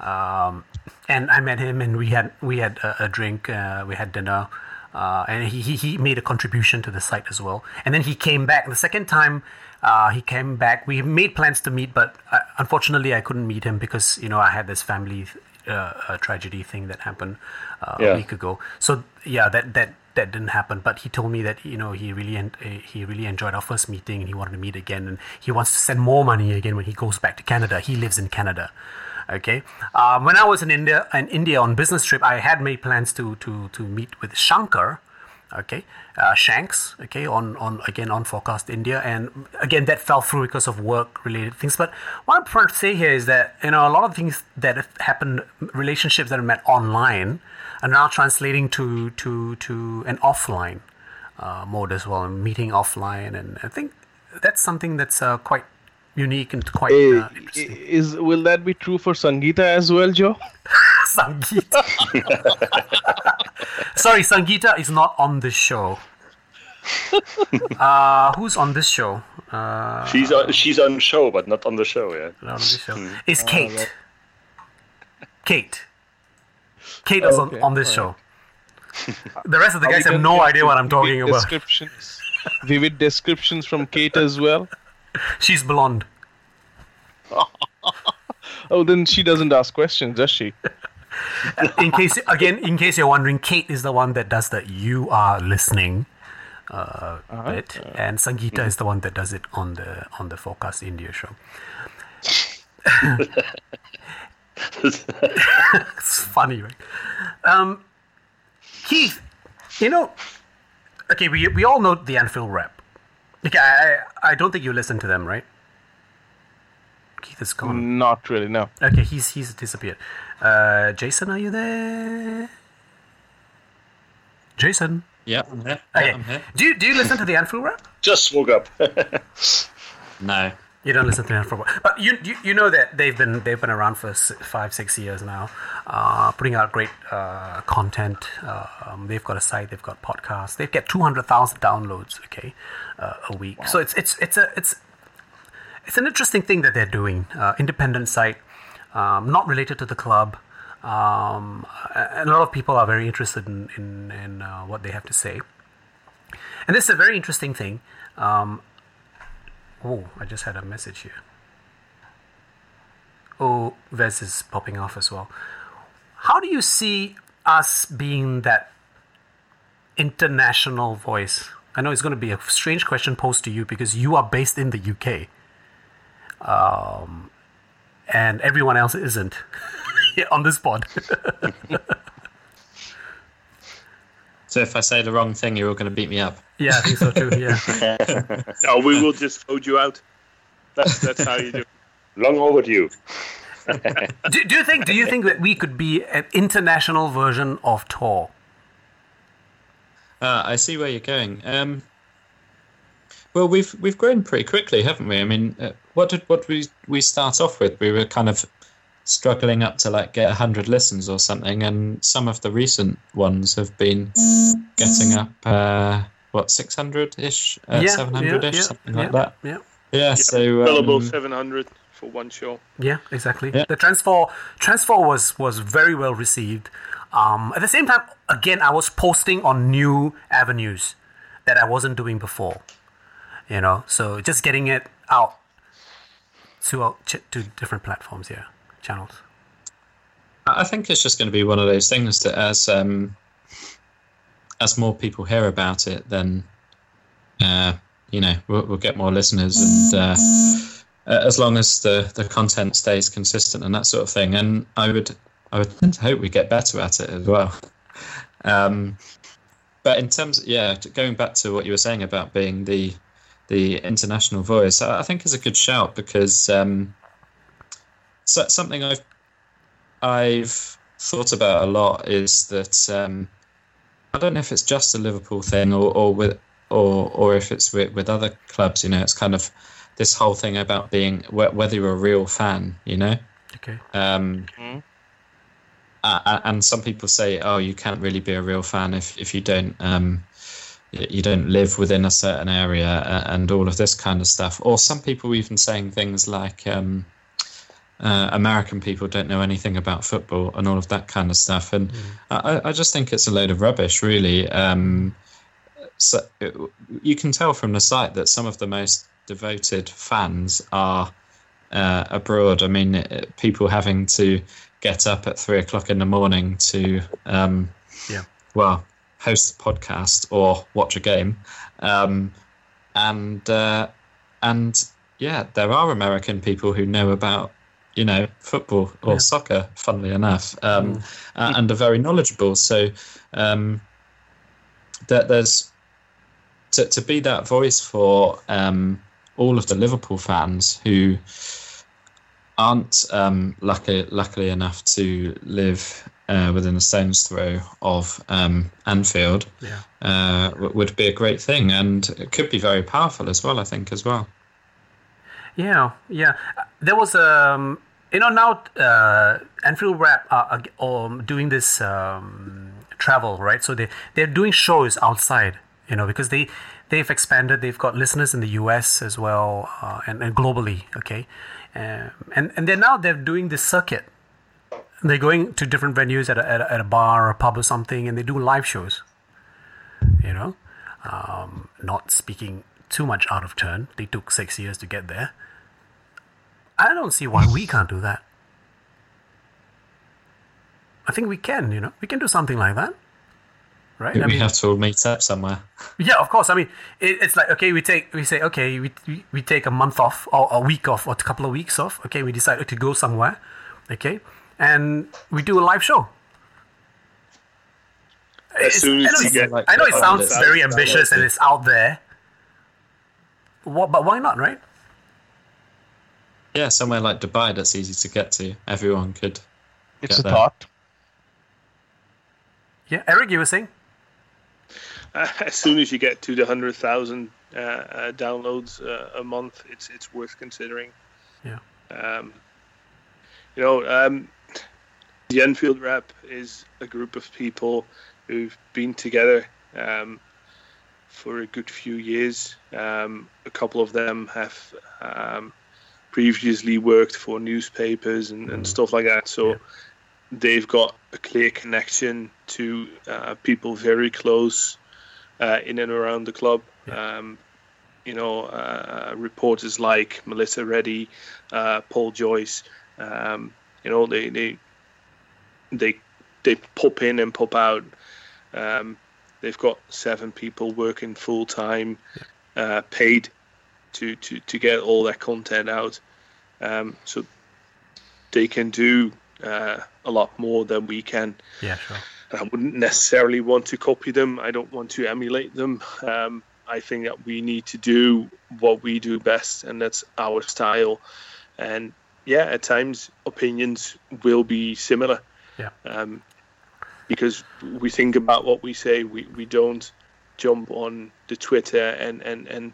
Um, and I met him, and we had we had a, a drink, uh, we had dinner, uh, and he, he he made a contribution to the site as well. And then he came back the second time. Uh, he came back. We made plans to meet, but uh, unfortunately, I couldn't meet him because you know I had this family uh, uh, tragedy thing that happened uh, Yeah. a week ago. So yeah, that that that didn't happen. But he told me that you know he really en- uh, he really enjoyed our first meeting and he wanted to meet again and he wants to send more money again when he goes back to Canada. He lives in Canada. Okay. Um, when I was in India in India on business trip, I had made plans to to to meet with Shankar. Okay, uh, Shanks. Okay, on on again on FOARcast India, and again that fell through because of work related things. But what I'm trying to say here is that you know a lot of things that have happened, relationships that are met online, are now translating to to to an offline uh, mode as well, and meeting offline, and I think that's something that's uh, quite unique and quite uh, interesting. is will that be true for Sangeeta as well, Joe? Sangeeta. Sorry, Sangeeta is not on this show. Uh, who's on this show? Uh, She's on. She's on show, but not on the show. Yeah. not on this show. Is Kate. Kate. Kate is on, okay, on this show. The rest of the guys have no idea what I'm talking about. Descriptions, vivid descriptions from Kate as well. She's blonde. Oh, then she doesn't ask questions, does she? In case again, in case you're wondering, Kate is the one that does the "you are listening" uh, bit, and Sangeeta is the one that does it on the on the FOARcast India show. it's funny, right? Um, Keith, you know, okay, we we all know the Anfield Wrap. Okay, I I don't think you listen to them, right? Keith is gone. Not really, no. Okay, he's he's disappeared. Uh, Jason, are you there? Jason. Yeah, I'm here. Yeah, I'm here. Do you do you listen to the Anfield Wrap? Just woke up. No. You don't listen to them for but you, you you know that they've been they've been around for five six years now, uh, putting out great uh, content. Um, they've got a site, they've got podcasts. They get two hundred thousand downloads, okay, uh, a week. So it's it's it's a it's it's an interesting thing that they're doing. Uh, independent site, um, not related to the club. Um, and a lot of people are very interested in in, in uh, what they have to say. And this is a very interesting thing. Um, Oh, I just had a message here. Oh, Vez is popping off as well. How do you see us being that international voice? I know it's going to be a strange question posed to you because you are based in the UK. Um, and everyone else isn't on this pod. So if I say the wrong thing, you're all going to beat me up. yeah, I think so too. Yeah. No, we will just vote you out. That's that's how you do. it. Long overdue. do, do you think? Do you think that we could be an international version of Tor? Uh, I see where you're going. Um, well, we've we've grown pretty quickly, haven't we? I mean, uh, what did what we we start off with? We were kind of struggling up to like get hundred listens or something, and some of the recent ones have been getting up uh, what six hundred ish, uh, Yeah, seven hundred ish, yeah, something yeah, like that. Yeah. Yeah, so well above um, 700 for one show. Yeah, exactly. Yeah. The transfer transfer was was very well received. Um, at the same time, again, I was posting on new avenues that I wasn't doing before. You know, so just getting it out to uh, to different platforms here, channels. I think it's just going to be one of those things that as um, as more people hear about it, then uh, you know we'll, we'll get more listeners, and uh, uh, as long as the the content stays consistent and that sort of thing, and I would I would tend to hope we get better at it as well. Um, but in terms, yeah, going back to what you were saying about being the the international voice, I, I think is a good shout because um, so, something I've I've thought about a lot is that um, I don't know if it's just a Liverpool thing or, or with or or if it's with, with other clubs. You know, it's kind of this whole thing about being whether you're a real fan. You know, Okay. um, uh, uh, and some people say, "Oh, you can't really be a real fan if if you don't." Um, you don't live within a certain area uh, and all of this kind of stuff. Or some people even saying things like um, uh, American people don't know anything about football and all of that kind of stuff. And I, I just think it's a load of rubbish, really. Um, so you can tell from the site that some of the most devoted fans are uh, abroad. I mean, uh, people having to get up at three o'clock in the morning to, um, Yeah. well, host a podcast or watch a game, um, and uh, and yeah, there are American people who know about you know football or Yeah. soccer, funnily enough, um, a- and are very knowledgeable. So um, that there's to to be that voice for um, all of the Liverpool fans who aren't um, lucky, luckily enough to live uh, within a stone's throw of um, Anfield Yeah. uh, w- would be a great thing, and it could be very powerful as well. I think as well. Yeah, yeah. Uh, There was um, you know, now uh, Anfield Wrap are, are um, doing this um, travel, right? So they they're doing shows outside, you know, because they they've expanded. They've got listeners in the U.S. as well uh, and, and globally. Okay, um, and and they're now they're doing this circuit. They're going to different venues at a, at a, at a bar or a pub or something, and they do live shows. You know, um, not speaking too much out of turn. They took six years to get there. I don't see why we can't do that. I think we can, you know, we can do something like that. right? We I mean, have to all meet up somewhere. yeah, of course. I mean, it, it's like okay, we take we say okay, we, we we take a month off or a week off or a couple of weeks off. Okay, we decide to go somewhere. Okay, and we do a live show. As It's- soon as I know you get, like I know it sounds very ambitious and it's out there. What, but why not, right? Yeah, somewhere like Dubai that's easy to get to. Everyone could. It's Get a that. thought. Yeah, Eric, you were saying. as soon as you get to the hundred thousand uh, uh, downloads uh, a month, it's it's worth considering. Yeah. Um, you know, um, the Anfield Wrap is a group of people who've been together um, for a good few years. Um, a couple of them have um, previously worked for newspapers and, and stuff like that. So Yeah. they've got a clear connection to uh, people very close uh, in and around the club. Um, you know, uh, reporters like Melissa Reddy, uh, Paul Joyce. Um, you know, they they they they pop in and pop out. Um, they've got seven people working full time, uh, paid to, to to get all that content out. Um, so they can do uh, a lot more than we can. Yeah, sure. I wouldn't necessarily want to copy them. I don't want to emulate them. Um, I think that we need to do what we do best, and that's our style. And yeah, at times opinions will be similar. Yeah. Um, because we think about what we say, we, we don't jump on the Twitter and and and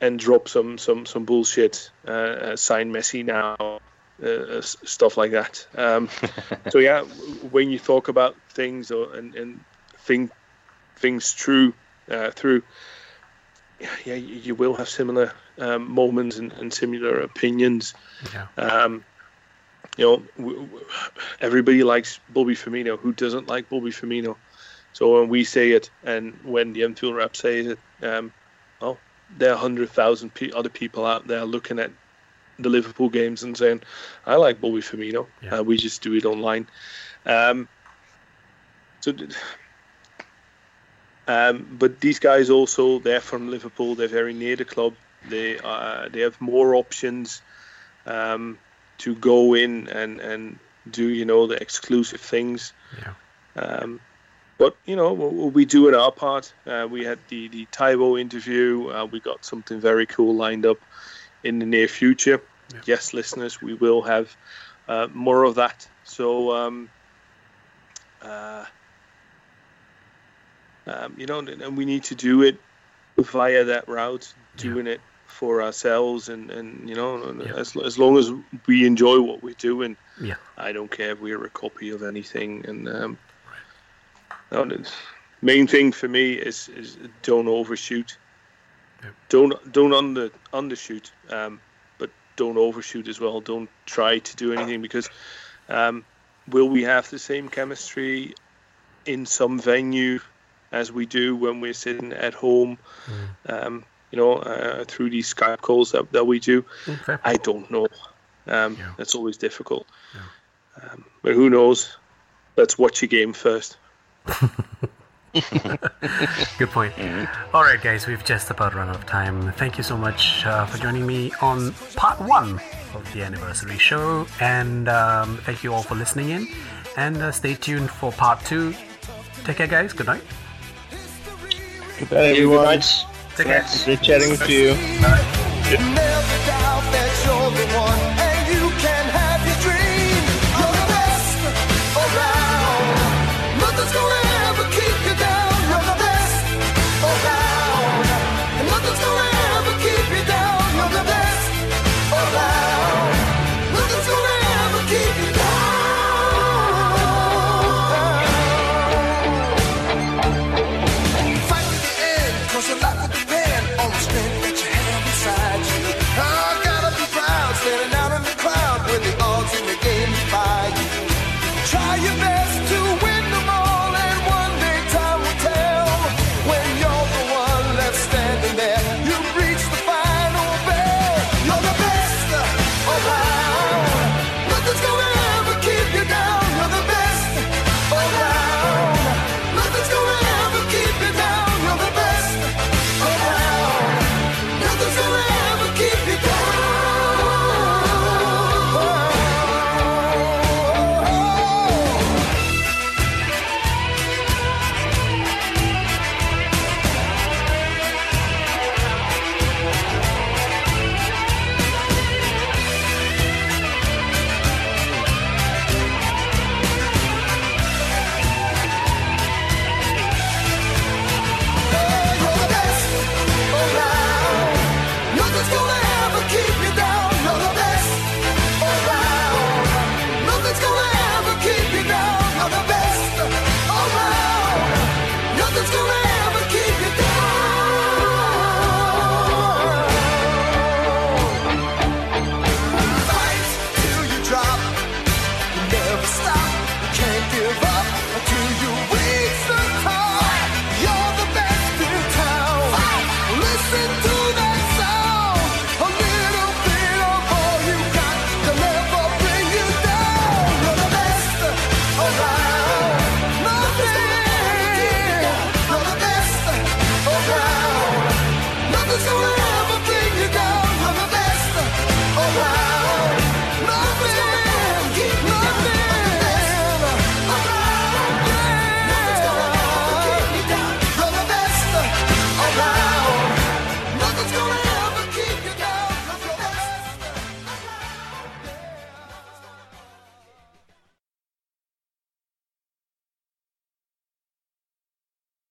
and drop some some some bullshit. Uh, uh, sign Messi now, uh, stuff like that. Um, so yeah, when you talk about things or and, and think things through uh, through, yeah, you, you will have similar um, moments and, and similar opinions. Yeah. Um, you know, w- w- everybody likes Bobby Firmino. Who doesn't like Bobby Firmino? So when we say it, and when the Anfield Wrap says it, um, well, there are hundred thousand pe- other people out there looking at the Liverpool games and saying, "I like Bobby Firmino." Yeah. Uh, we just do it online. Um, so, um, but these guys also they're from Liverpool. They're very near the club. They uh, they have more options um, to go in and and do you know the exclusive things. Yeah. Um, but you know we'll, we'll be doing our part. Uh, we had the the Tybo interview. Uh, we got something very cool lined up in the near future. Yeah. Yes, listeners, we will have uh, more of that. So. Um, uh, um, you know, and we need to do it via that route, doing it for ourselves, and, and you know, Yeah. as as long as we enjoy what we're doing, Yeah. I don't care if we're a copy of anything. And um, no, the main thing for me is is don't overshoot, Yeah. don't don't under undershoot, um, but don't overshoot as well. Don't try to do anything because um, will we have the same chemistry in some venue as we do when we're sitting at home? Um, you know, uh, through these Skype calls that, that we do. Mm, fair I don't know. Um, Yeah. That's always difficult. Um, but who knows? Let's watch a game first. Good point. All right, guys, we've just about run out of time. Thank you so much uh, for joining me on part one of the anniversary show, and um, thank you all for listening in. And uh, stay tuned for part two. Take care, guys. Good night. Goodbye, everyone. Take care. Great chatting to you. Never doubt